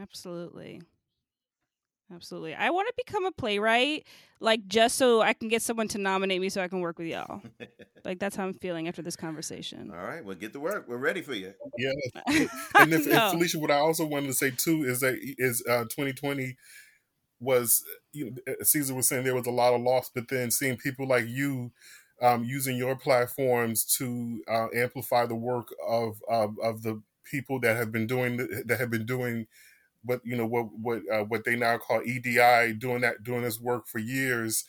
Absolutely. Absolutely. I want to become a playwright, like just so I can get someone to nominate me so I can work with y'all. *laughs* Like that's how I'm feeling after this conversation. All right, well, get to work. We're ready for you. Yeah, *laughs* and if, No. and Felicia, what I also wanted to say too is that is uh, 2020 was you know, Cezar was saying there was a lot of loss, but then seeing people like you um, using your platforms to uh, amplify the work of, of of the people that have been doing that have been doing what you know what what uh, what they now call EDI, doing that doing this work for years,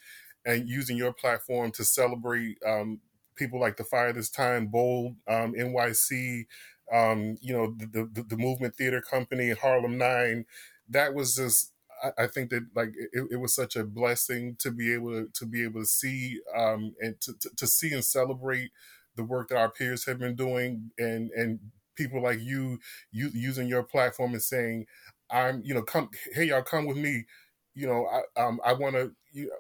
and using your platform to celebrate um, people like the Fire This Time, Bold, um, NYC, um, you know the, the the Movement Theater Company, Harlem Nine. That was just I, think that like it, it was such a blessing to be able to, to be able to see um, and to, to, to see and celebrate the work that our peers have been doing and and people like you, you using your platform and saying I'm you know come hey y'all come with me you know, I um, I want to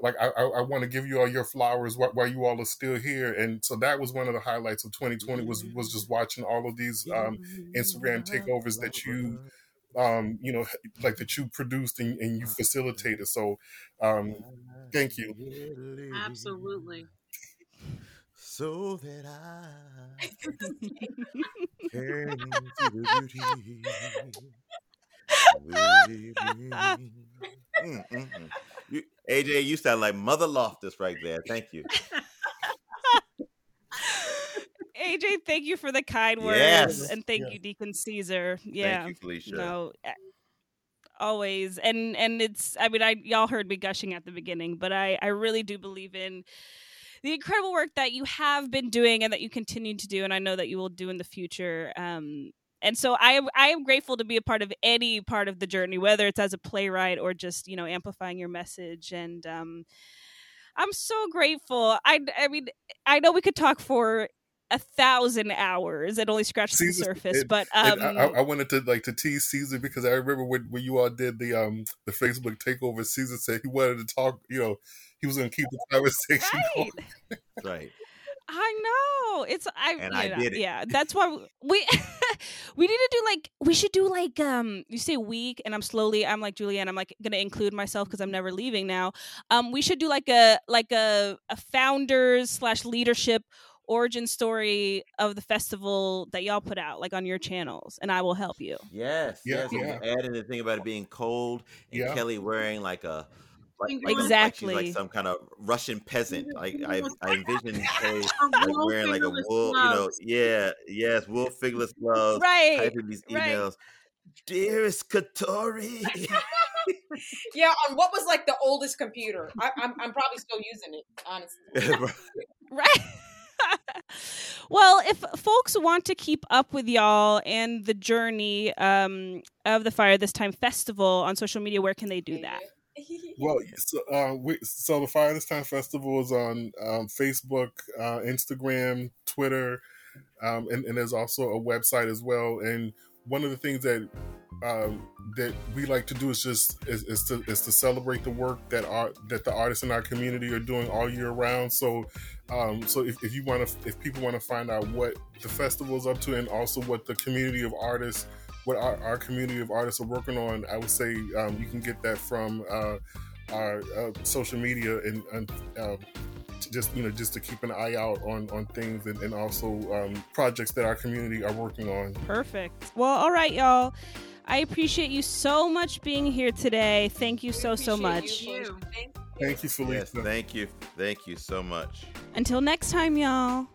like I I want to give you all your flowers while, while, you all are still here, and so that was one of the highlights of 2020 was was just watching all of these um, Instagram takeovers that you um, you know, like that you produced and, and you facilitated. So, um, thank you. Absolutely. So that I *laughs* can see the beauty. You, AJ, you sound like Mother Loftus right there. Thank you. AJ, thank you for the kind words, yes. and thank yes. you, Deacon Cezar. Yeah, thank you, Felicia. No, always, and and it's. I mean, I y'all heard me gushing at the beginning, but I I really do believe in the incredible work that you have been doing and that you continue to do, and I know that you will do in the future. Um, and so I am I am grateful to be a part of any part of the journey, whether it's as a playwright or just you know amplifying your message. And um, I'm so grateful. I I mean I know we could talk for a thousand hours and only scratched Cezar, the surface. It, but um, I, I, wanted to like to tease Cezar because I remember when, when you all did the um the Facebook takeover. Cezar said he wanted to talk. You know, he was going to keep the conversation *laughs* right. going. right. I know it's I and I know, did it. Yeah, that's why we *laughs* we need to do like we should do like um you say week and I'm slowly I'm like Julienne I'm like gonna include myself because I'm never leaving now. Um, we should do like a like a a founders slash leadership origin story of the festival that y'all put out, like on your channels, and I will help you. Yes, yeah, yes. Yeah. Adding the thing about it being cold and yeah. Kelley wearing like a like, exactly like, like, some kind of Russian peasant. Like I, I envision *laughs* Kelley like wearing like a wool, you know, yeah, yes, wool fingerless gloves, right? Typing these emails, right. dearest Katori. *laughs* yeah, on what was like the oldest computer? I, I'm I'm probably still using it, honestly. *laughs* right. well, if folks want to keep up with y'all and the journey um, of the Fire This Time Festival on social media, where can they do that? Well, *laughs* so, uh, we, so the Fire This Time Festival is on um, Facebook, uh, Instagram, Twitter, um, and, and, there's also a website as well. And one of the things that um, that we like to do is just is, is, to is to celebrate the work that art that the artists in our community are doing all year round. So, um, so if, if you want to, if people want to find out what the festival is up to, and also what the community of artists, what our, our community of artists are working on, I would say um, you can get that from uh, our uh, social media and, and uh, just you know just to keep an eye out on on things and, and also um, projects that our community are working on. Perfect. Well, all right, y'all. I appreciate you so much being here today. Thank you so, so much. You. Thank you, Felicia. Yes, thank you. Thank you so much. Until next time, y'all.